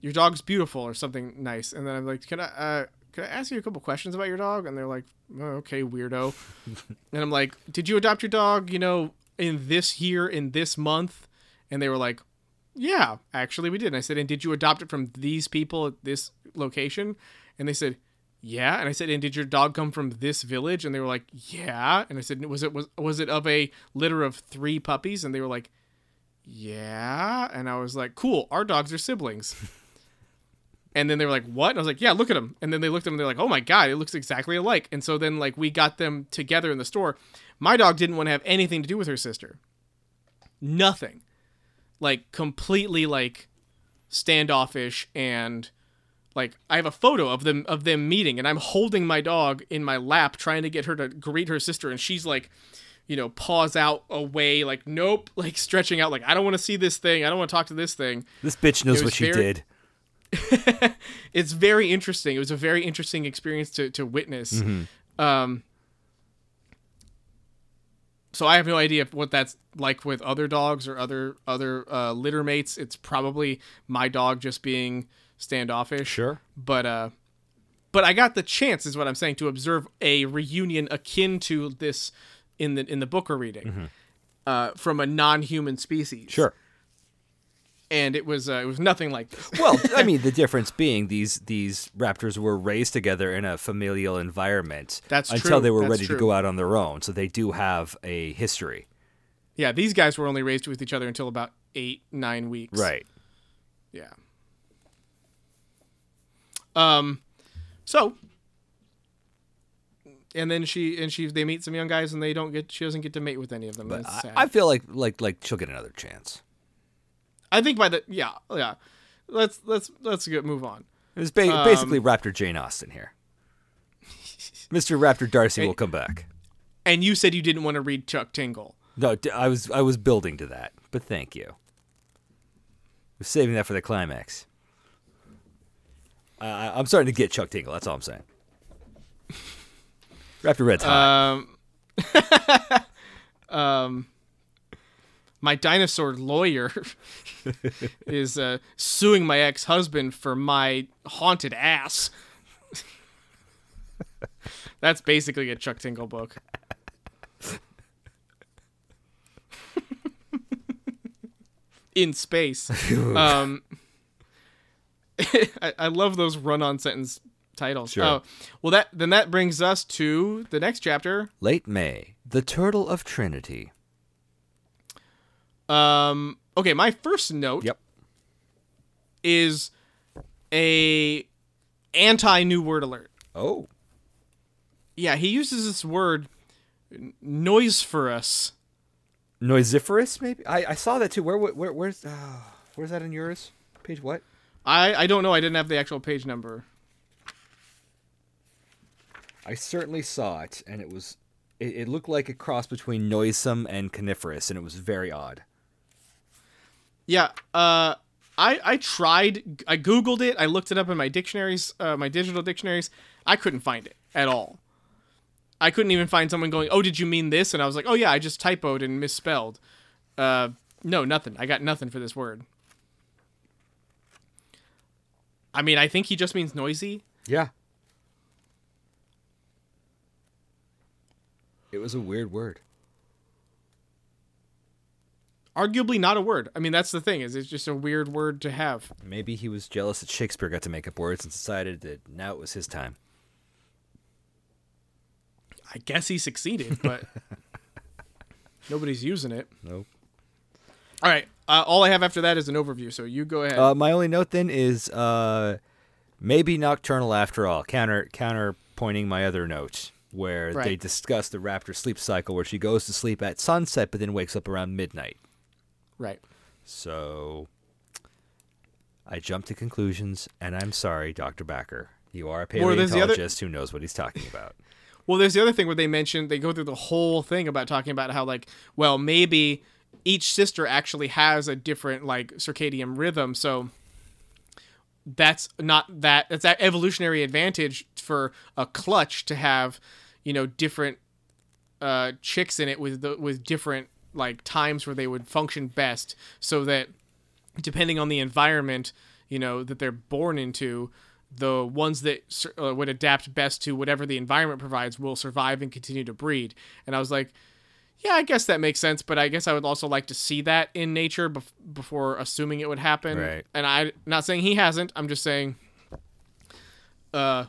your dog's beautiful or something nice, and then I'm like, can I uh can I ask you a couple questions about your dog? And they're like, oh, okay, weirdo. and I'm like, did you adopt your dog? You know, in this year, in this month? And they were like, yeah, actually we did. And I said, and did you adopt it from these people at this location? And they said, yeah. And I said, and did your dog come from this village? And they were like, yeah. And I said, was it was was it of a litter of three puppies? And they were like, yeah. And I was like, cool. Our dogs are siblings. And then they were like, "What?" And I was like, "Yeah, look at them." And then they looked at them. and They're like, "Oh my god, it looks exactly alike." And so then like we got them together in the store. My dog didn't want to have anything to do with her sister. Nothing. Like completely like standoffish and like I have a photo of them of them meeting and I'm holding my dog in my lap trying to get her to greet her sister and she's like you know paws out away like nope like stretching out like I don't want to see this thing I don't want to talk to this thing This bitch knows what was she did. it's very interesting. It was a very interesting experience to to witness. Um, so I have no idea what that's like with other dogs or other other uh, litter mates. It's probably my dog just being standoffish. Sure. But uh, but I got the chance, is what I'm saying, to observe a reunion akin to this in the in the book we're reading, uh, from a non-human species. Sure. And it was uh, it was nothing like this. Well, I mean, the difference being these these raptors were raised together in a familial environment That's until true. they were That's ready true. to go out on their own. So they do have a history. yeah, these guys were only raised with each other until about eight nine weeks. Right. Yeah. Um, so, and then she and she they meet some young guys and they don't get she doesn't get to mate with any of them. But I, sad. I feel like like like she'll get another chance. I think by the yeah yeah, let's let's let's get move on. It's ba- Um, basically Raptor Jane Austen here. Mr. Raptor Darcy Hey. will come back. And you said you didn't want to read Chuck Tingle. No, I was I was building to that, but thank you. I was saving that for the climax. Uh, I'm starting to get Chuck Tingle. That's all I'm saying. Raptor Red's hot. Um, um, my dinosaur lawyer is uh, suing my ex husband for my haunted ass. That's basically a Chuck Tingle book. In space. Um, I, I love those run-on sentence titles. Sure. Oh, well, that then that brings us to the next chapter. Late May, the Turtle of Trinity. Um, okay, my first note Yep. is a anti new word alert. Oh, Yeah, he uses this word noise for us. Noisiferous, maybe. I, I saw that too. Where where where's uh, where's that in yours? Page what? I I don't know. I didn't have the actual page number. I certainly saw it, and it was it, it looked like a cross between noisome and coniferous, and it was very odd. Yeah. Uh, I I tried. I googled it. I looked it up in my dictionaries, uh, my digital dictionaries. I couldn't find it at all. I couldn't even find someone going, "Oh, did you mean this?" And I was like, "Oh yeah, I just typoed and misspelled." Uh, no, nothing. I got nothing for this word. I mean, I think he just means noisy. Yeah. It was a weird word. Arguably not a word. I mean, that's the thing is it's just a weird word to have. Maybe he was jealous that Shakespeare got to make up words and decided that now it was his time. I guess he succeeded, but nobody's using it. Nope. All right. Uh, all I have after that is an overview. So you go ahead. Uh, my only note then is uh, maybe nocturnal after all. Counter counterpointing my other note where they discuss the raptor sleep cycle where she goes to sleep at sunset but then wakes up around midnight. Right. So I jumped to conclusions, and I'm sorry, Dr. Bakker. You are a Well, the other- paleontologist who knows what he's talking about. Well, there's the other thing where they mention they go through the whole thing about talking about how like, well, maybe each sister actually has a different like circadian rhythm, so that's not that that's that evolutionary advantage for a clutch to have, you know, different uh chicks in it with the with different like times where they would function best so that depending on the environment, you know, that they're born into, the ones that uh, would adapt best to whatever the environment provides will survive and continue to breed. And I was like, yeah, I guess that makes sense, but I guess I would also like to see that in nature bef- before assuming it would happen. Right. And I'm not saying he hasn't. I'm just saying, uh,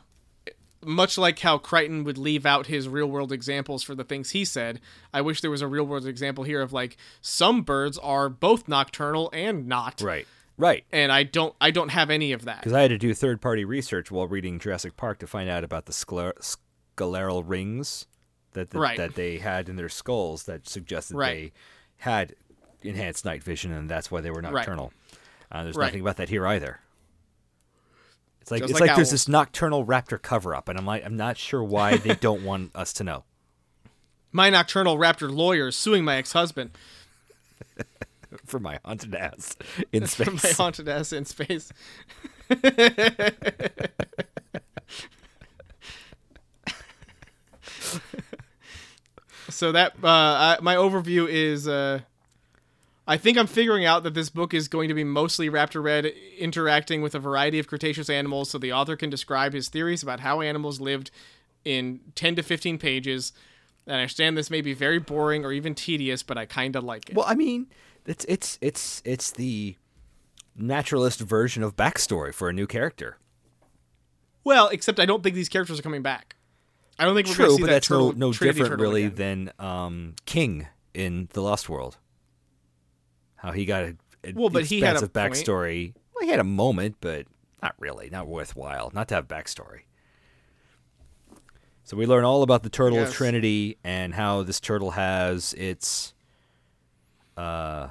much like how Crichton would leave out his real world examples for the things he said, I wish there was a real world example here of like some birds are both nocturnal and not. right. Right. And I don't I don't have any of that. Because I had to do third party research while reading Jurassic Park to find out about the scler- scleral rings that that, Right. that they had in their skulls that suggested Right. they had enhanced night vision and that's why they were Right. nocturnal. Uh, there's Right. nothing about that here either. It's like Just it's like like, there's this nocturnal raptor cover up, and I'm like I'm not sure why they don't want us to know. My nocturnal raptor lawyer is suing my ex husband For my haunted ass in for my space. haunted ass in space. so that uh, I, my overview is uh, I think I'm figuring out that this book is going to be mostly Raptor Red interacting with a variety of Cretaceous animals, so the author can describe his theories about how animals lived in 10 to 15 pages. And I understand this may be very boring or even tedious, but I kind of like it. Well, I mean, it's it's it's it's the naturalist version of backstory for a new character. Well, except I don't think these characters are coming back. I don't think we're True, going to see but that that's turtle, no no Trinity different really again. than um, King in the Lost World. How he got a, a Well, but he had a expansive point. backstory. Well, he had a moment, but not really, not worthwhile. Not to have backstory. So we learn all about the turtle of Trinity and how this turtle has its uh,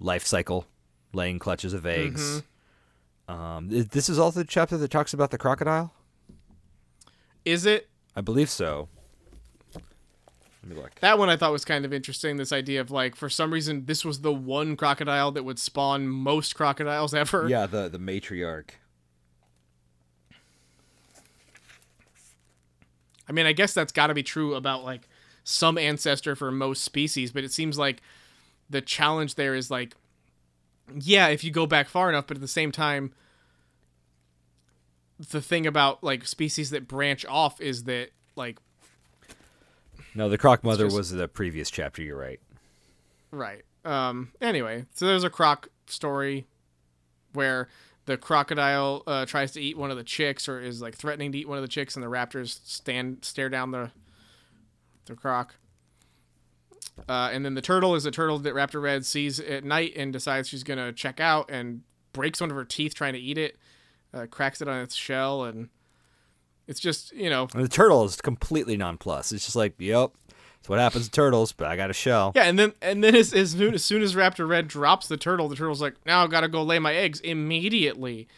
life cycle, laying clutches of eggs. Mm-hmm. Um, this is also the chapter that talks about the crocodile. Is it? I believe so. Let me look. That one I thought was kind of interesting. This idea of like, for some reason, this was the one crocodile that would spawn most crocodiles ever. Yeah, the the matriarch. I mean, I guess that's got to be true about like some ancestor for most species, but it seems like the challenge there is like, yeah, if you go back far enough, but at the same time, the thing about like species that branch off is that like, No, the croc mother just- was the previous chapter. You're right. right. Um. Anyway, so there's a croc story where the crocodile uh, tries to eat one of the chicks or is like threatening to eat one of the chicks and the raptors stand stare down the the croc uh, and then the turtle is a turtle that raptor red sees at night and decides she's gonna check out and breaks one of her teeth trying to eat it uh, cracks it on its shell and it's just you know And the turtle is completely nonplussed. It's just like, yep, that's what happens to turtles. But I got a shell. yeah and then and then as, as, soon, as soon as raptor red drops the turtle the turtle's like now I've gotta go lay my eggs immediately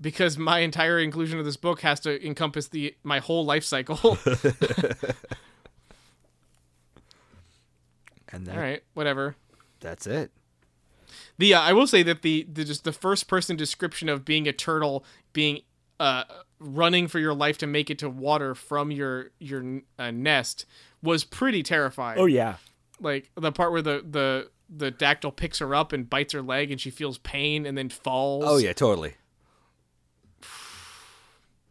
because my entire inclusion of this book has to encompass the my whole life cycle And that, all right whatever that's it. The uh, I will say that the, the just the first person description of being a turtle being uh running for your life to make it to water from your your uh, nest was pretty terrifying. Oh yeah. Like the part where the the the dactyl picks her up and bites her leg and she feels pain and then falls. Oh yeah, totally.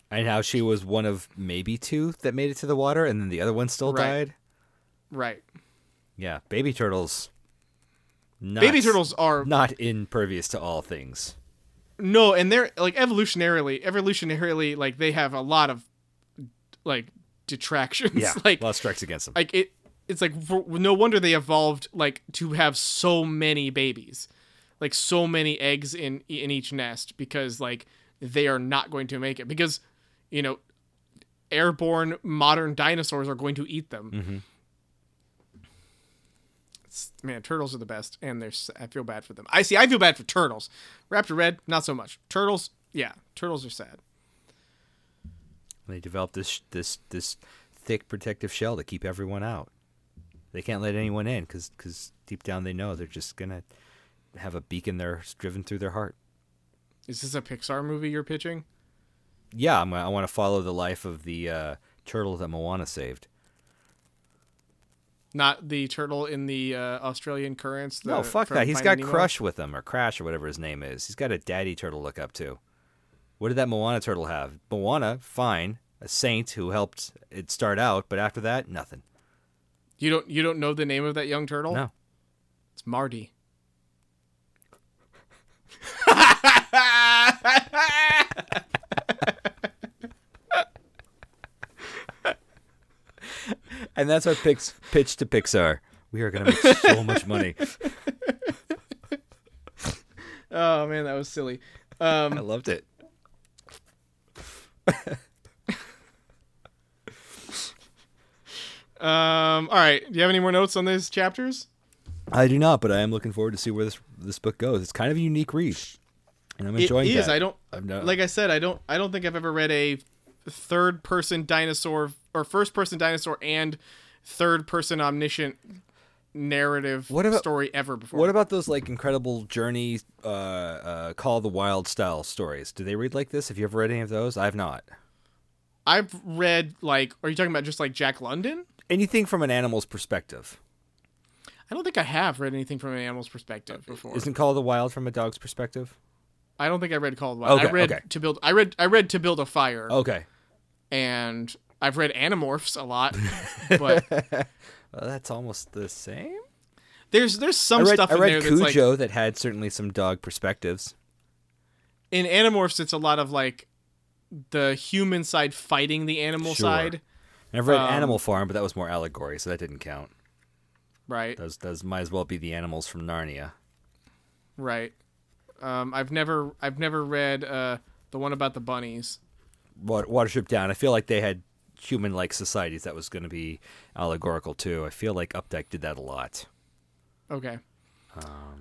And how she was one of maybe two that made it to the water, and then the other one still Right. died. Right. Yeah, baby turtles. Not, Baby turtles are not impervious to all things. No, and they're like evolutionarily evolutionarily like they have a lot of like detractions. Yeah, like a lot of strikes against them. like it it's like for, no wonder they evolved like to have so many babies like so many eggs in in each nest because like they are not going to make it because you know airborne modern dinosaurs are going to eat them Mm-hmm. Man turtles are the best and they're i feel bad for them i see i feel bad for turtles raptor red not so much turtles yeah turtles are sad They develop this this this thick protective shell to keep everyone out. They can't let anyone in because deep down they know they're just gonna have a beacon there driven through their heart. is this a pixar movie you're pitching Yeah, I'm, I want to follow the life of the uh, turtle that Moana saved. Not the turtle in the uh, australian currents the, no, fuck that. He's got Nemo? Crush with him or Crash or whatever his name is. He's got a daddy turtle look up to. What did that Moana turtle have? Moana, fine, a saint who helped it start out, but after that, nothing. You don't you don't know the name of that young turtle? No. It's Marty. And that's our pix- pitch to Pixar. We are going to make so much money. Oh man, that was silly. I Um, loved it. um, all right. Do you have any more notes on these chapters? I do not, but I am looking forward to see where this this book goes. It's kind of a unique read, and I'm It enjoying is. that. I don't I've no- like I said. I don't. I don't think I've ever read a third person dinosaur or first person dinosaur and third person omniscient narrative What about- story ever before. What about those like incredible journey, uh, uh, Call the Wild style stories? Do they read like this? Have you ever read any of those? I've not. I've read like. Are you talking about just like Jack London? anything from an animal's perspective. I don't think I have read anything from an animal's perspective before. Isn't Call of the Wild from a dog's perspective? I don't think I read Call of the Wild. Okay, I read okay. to build. I read. I read to build a fire, Okay. and I've read Animorphs a lot. but Well, that's almost the same. there's there's some I read, stuff I in read there that's like Cujo that had certainly some dog perspectives. in Animorphs. It's a lot of like the human side fighting the animal Sure. side, And I've read Um, Animal Farm, but that was more allegory, so that didn't count. right? Those those might as well be the animals from Narnia. Right. Um, I've never I've never read uh, the one about the bunnies. Wa- Watership Down. I feel like they had human-like societies that was going to be allegorical too. I feel like Updike did that a lot. Okay.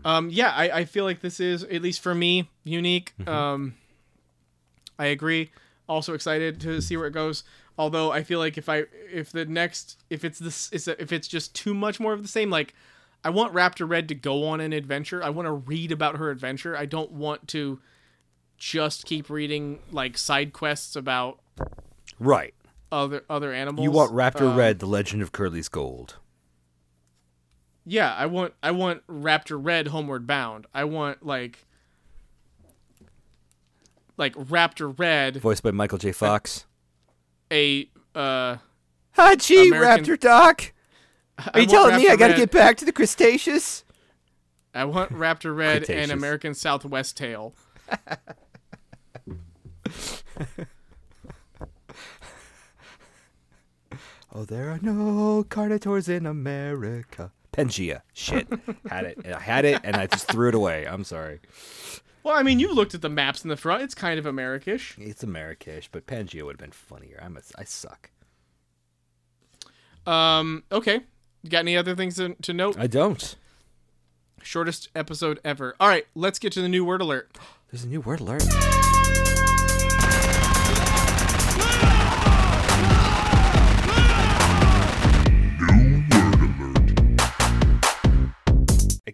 Um, yeah, I, I feel like this is at least for me unique. Mm-hmm. Um, I agree. Also excited to see where it goes. Although I feel like if I if the next if it's this is if it's just too much more of the same, like I want Raptor Red to go on an adventure. I want to read about her adventure. I don't want to just keep reading like side quests about Right. Other other animals. You want Raptor Um, Red, The Legend of Curly's Gold. Yeah, I want I want Raptor Red Homeward Bound. I want like like Raptor Red Voiced by Michael J. Fox. a uh Ah, gee, American- Raptor Doc. I Are you telling me I got to get back to the Cretaceous? I want Raptor Red and American Southwest Tail. Oh, there are no carnivores in America. Pangea. Shit. had it. I had it, and I just threw it away. I'm sorry. Well, I mean, you looked at the maps in the front. It's kind of Americish. It's Americish, but Pangea would have been funnier. I'm a, I suck. Um, okay. You got any other things to, to note? I don't. Shortest episode ever. All right, let's get to the new word alert. There's a new word alert.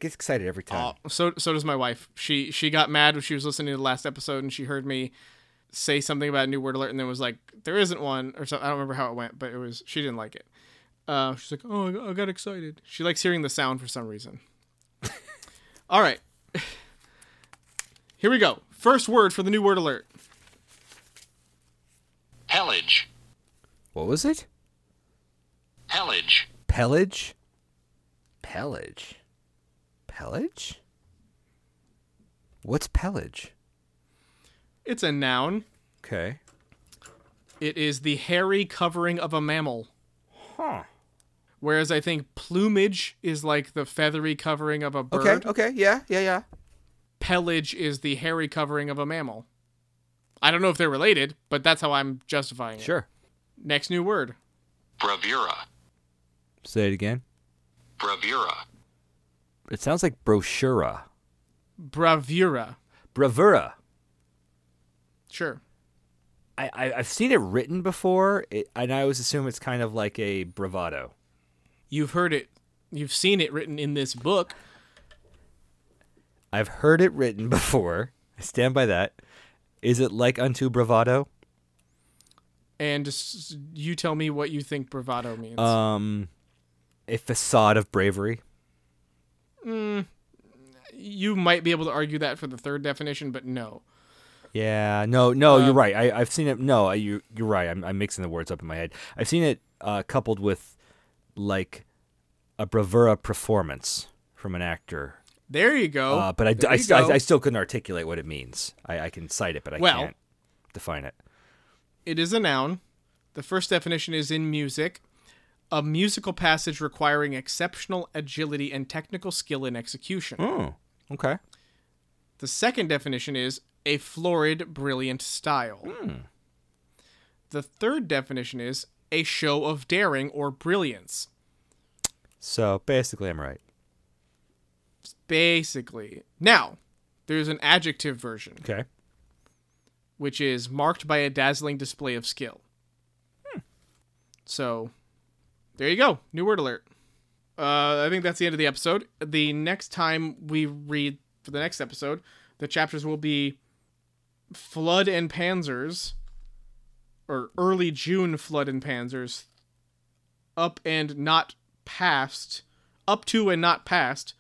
I get excited every time. Uh, so so does my wife. She she got mad when she was listening to the last episode and she heard me say something about a new word alert and then was like, "There isn't one," or something. I don't remember how it went, but it was she didn't like it. Uh, she's like, "Oh, I got, excited." She likes hearing the sound for some reason. All right, here we go. First word for the new word alert. Hellage. What was it? Hellage. Pellage? Pellage? Pellage? What's pelage? It's a noun. Okay. It is the hairy covering of a mammal. Huh. Whereas I think plumage is like the feathery covering of a bird. Okay, okay, yeah, yeah, yeah. pelage is the hairy covering of a mammal. I don't know if they're related, but that's how I'm justifying it. Sure. Next new word. Bravura. Say it again. Bravura. It sounds like brochure. Bravura. Bravura. Sure. I, I I've seen it written before, it, and I always assume it's kind of like a bravado. You've heard it. You've seen it written in this book. I've heard it written before. I stand by that. Is it like unto bravado? And just, you tell me what you think bravado means. Um, a facade of bravery. You might be able to argue that for the third definition, but no. Yeah, no, no, you're Um, right. I, I've seen it. No, you, you're right. I'm, I'm mixing the words up in my head. I've seen it uh, coupled with like a bravura performance from an actor. There you go. Uh, but I, I, you I, go. I still couldn't articulate what it means. I, I can cite it, but I Well- can't define it. It is a noun. The first definition is in music. A musical passage requiring exceptional agility and technical skill in execution. Oh, okay. The second definition is a florid, brilliant style. Hmm. The third definition is a show of daring or brilliance. So basically, I'm right. Basically. Now, there's an adjective version, Okay. which is marked by a dazzling display of skill. Hmm. So, there you go. New word alert. Uh, I think that's the end of the episode. The next time we read for the next episode, the chapters will be Flood and Panzers, or early June Flood and Panzers up and not past, up to and not past,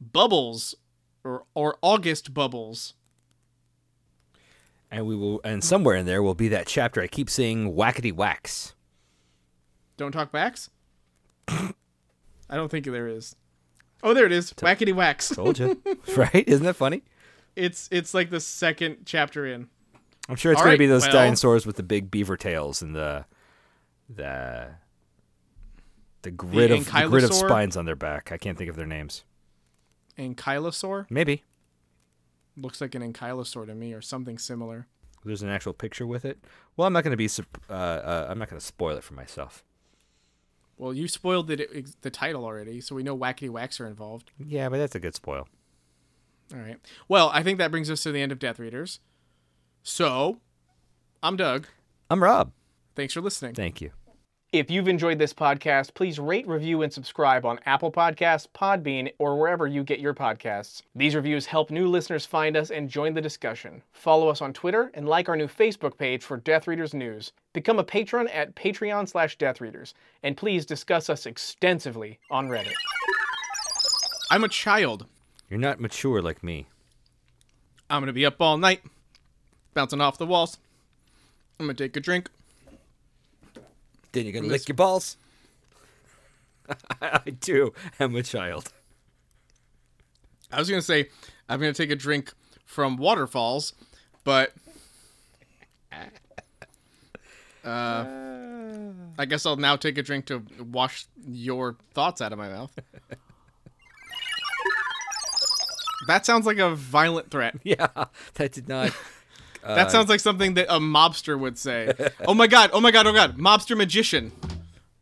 Bubbles or or August Bubbles. And we will, and somewhere in there will be that chapter I keep saying whackety wax. Don't talk backs. I don't think there is. Oh, there it is. Wackety wax. Told you, right? Isn't that funny? It's it's like the second chapter in. I'm sure it's All going right, to be those well- dinosaurs with the big beaver tails and the the the grid of the grid of spines on their back. I can't think of their names. Ankylosaur Maybe looks like an ankylosaur to me, or something similar. there's an actual picture with it. Well, I'm not going to be. Uh, uh, I'm not going to spoil it for myself. Well, you spoiled the the title already, so we know Wackety Wax are involved. Yeah, but that's a good spoil. All right. Well, I think that brings us to the end of Death Readers. So, I'm Doug. I'm Rob. Thanks for listening. Thank you. If you've enjoyed this podcast, please rate, review, and subscribe on Apple Podcasts, Podbean, or wherever you get your podcasts. These reviews help new listeners find us and join the discussion. Follow us on Twitter and like our new Facebook page for Death Readers news. Become a patron at Patreon slash Death Readers, and please discuss us extensively on Reddit. I'm a child. You're not mature like me. I'm gonna be up all night, bouncing off the walls. I'm gonna take a drink. Then you're gonna lick your balls. I do. I'm a child. I was gonna say I'm gonna take a drink from waterfalls, but uh, I guess I'll now take a drink to wash your thoughts out of my mouth. That sounds like a violent threat. Yeah, that did not. That sounds like something that a mobster would say. oh my god! Oh my god! Oh god! Mobster magician.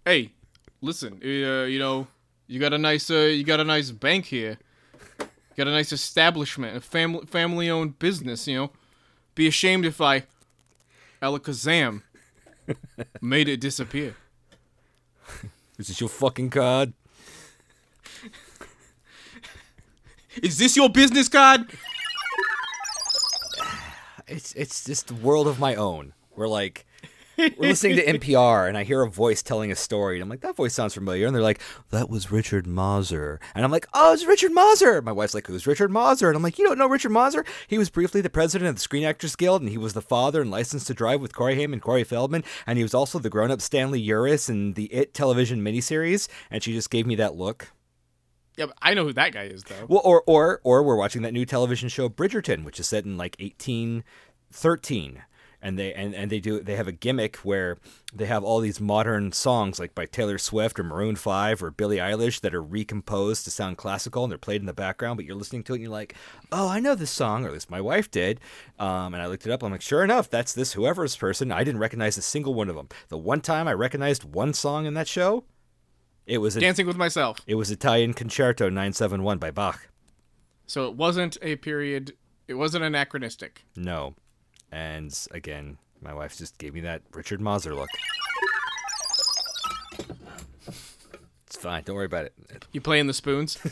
Hey, listen. Uh, you know, you got a nice, uh, you got a nice bank here. You got a nice establishment, a family, family-owned business. You know, be ashamed if I, Alakazam, made it disappear. Is this your fucking card? Is this your business card? It's it's just a world of my own. We're like we're listening to NPR and I hear a voice telling a story and I'm like, that voice sounds familiar. And they're like, that was Richard Masur. And I'm like, oh, it's Richard Masur. My wife's like, who's Richard Masur? And I'm like, you don't know Richard Masur? He was briefly the president of the Screen Actors Guild and he was the father and licensed to drive with Corey Haim and Corey Feldman. And he was also the grown up Stanley Uris in the It television miniseries. And she just gave me that look. Yeah, I know who that guy is though. Well, or or or we're watching that new television show Bridgerton, which is set in like 1813, and they and, and they do they have a gimmick where they have all these modern songs like by Taylor Swift or Maroon Five or Billie Eilish that are recomposed to sound classical and they're played in the background, but you're listening to it and you're like, oh, I know this song, or at least my wife did. Um, and I looked it up. I'm like, sure enough, that's this whoever's person. I didn't recognize a single one of them. The one time I recognized one song in that show, it was a, Dancing with myself. it was Italian Concerto 971 by Bach. So it wasn't a period. It wasn't anachronistic. No. And again, my wife just gave me that Richard Masur look. It's fine. Don't worry about it. You playing the spoons?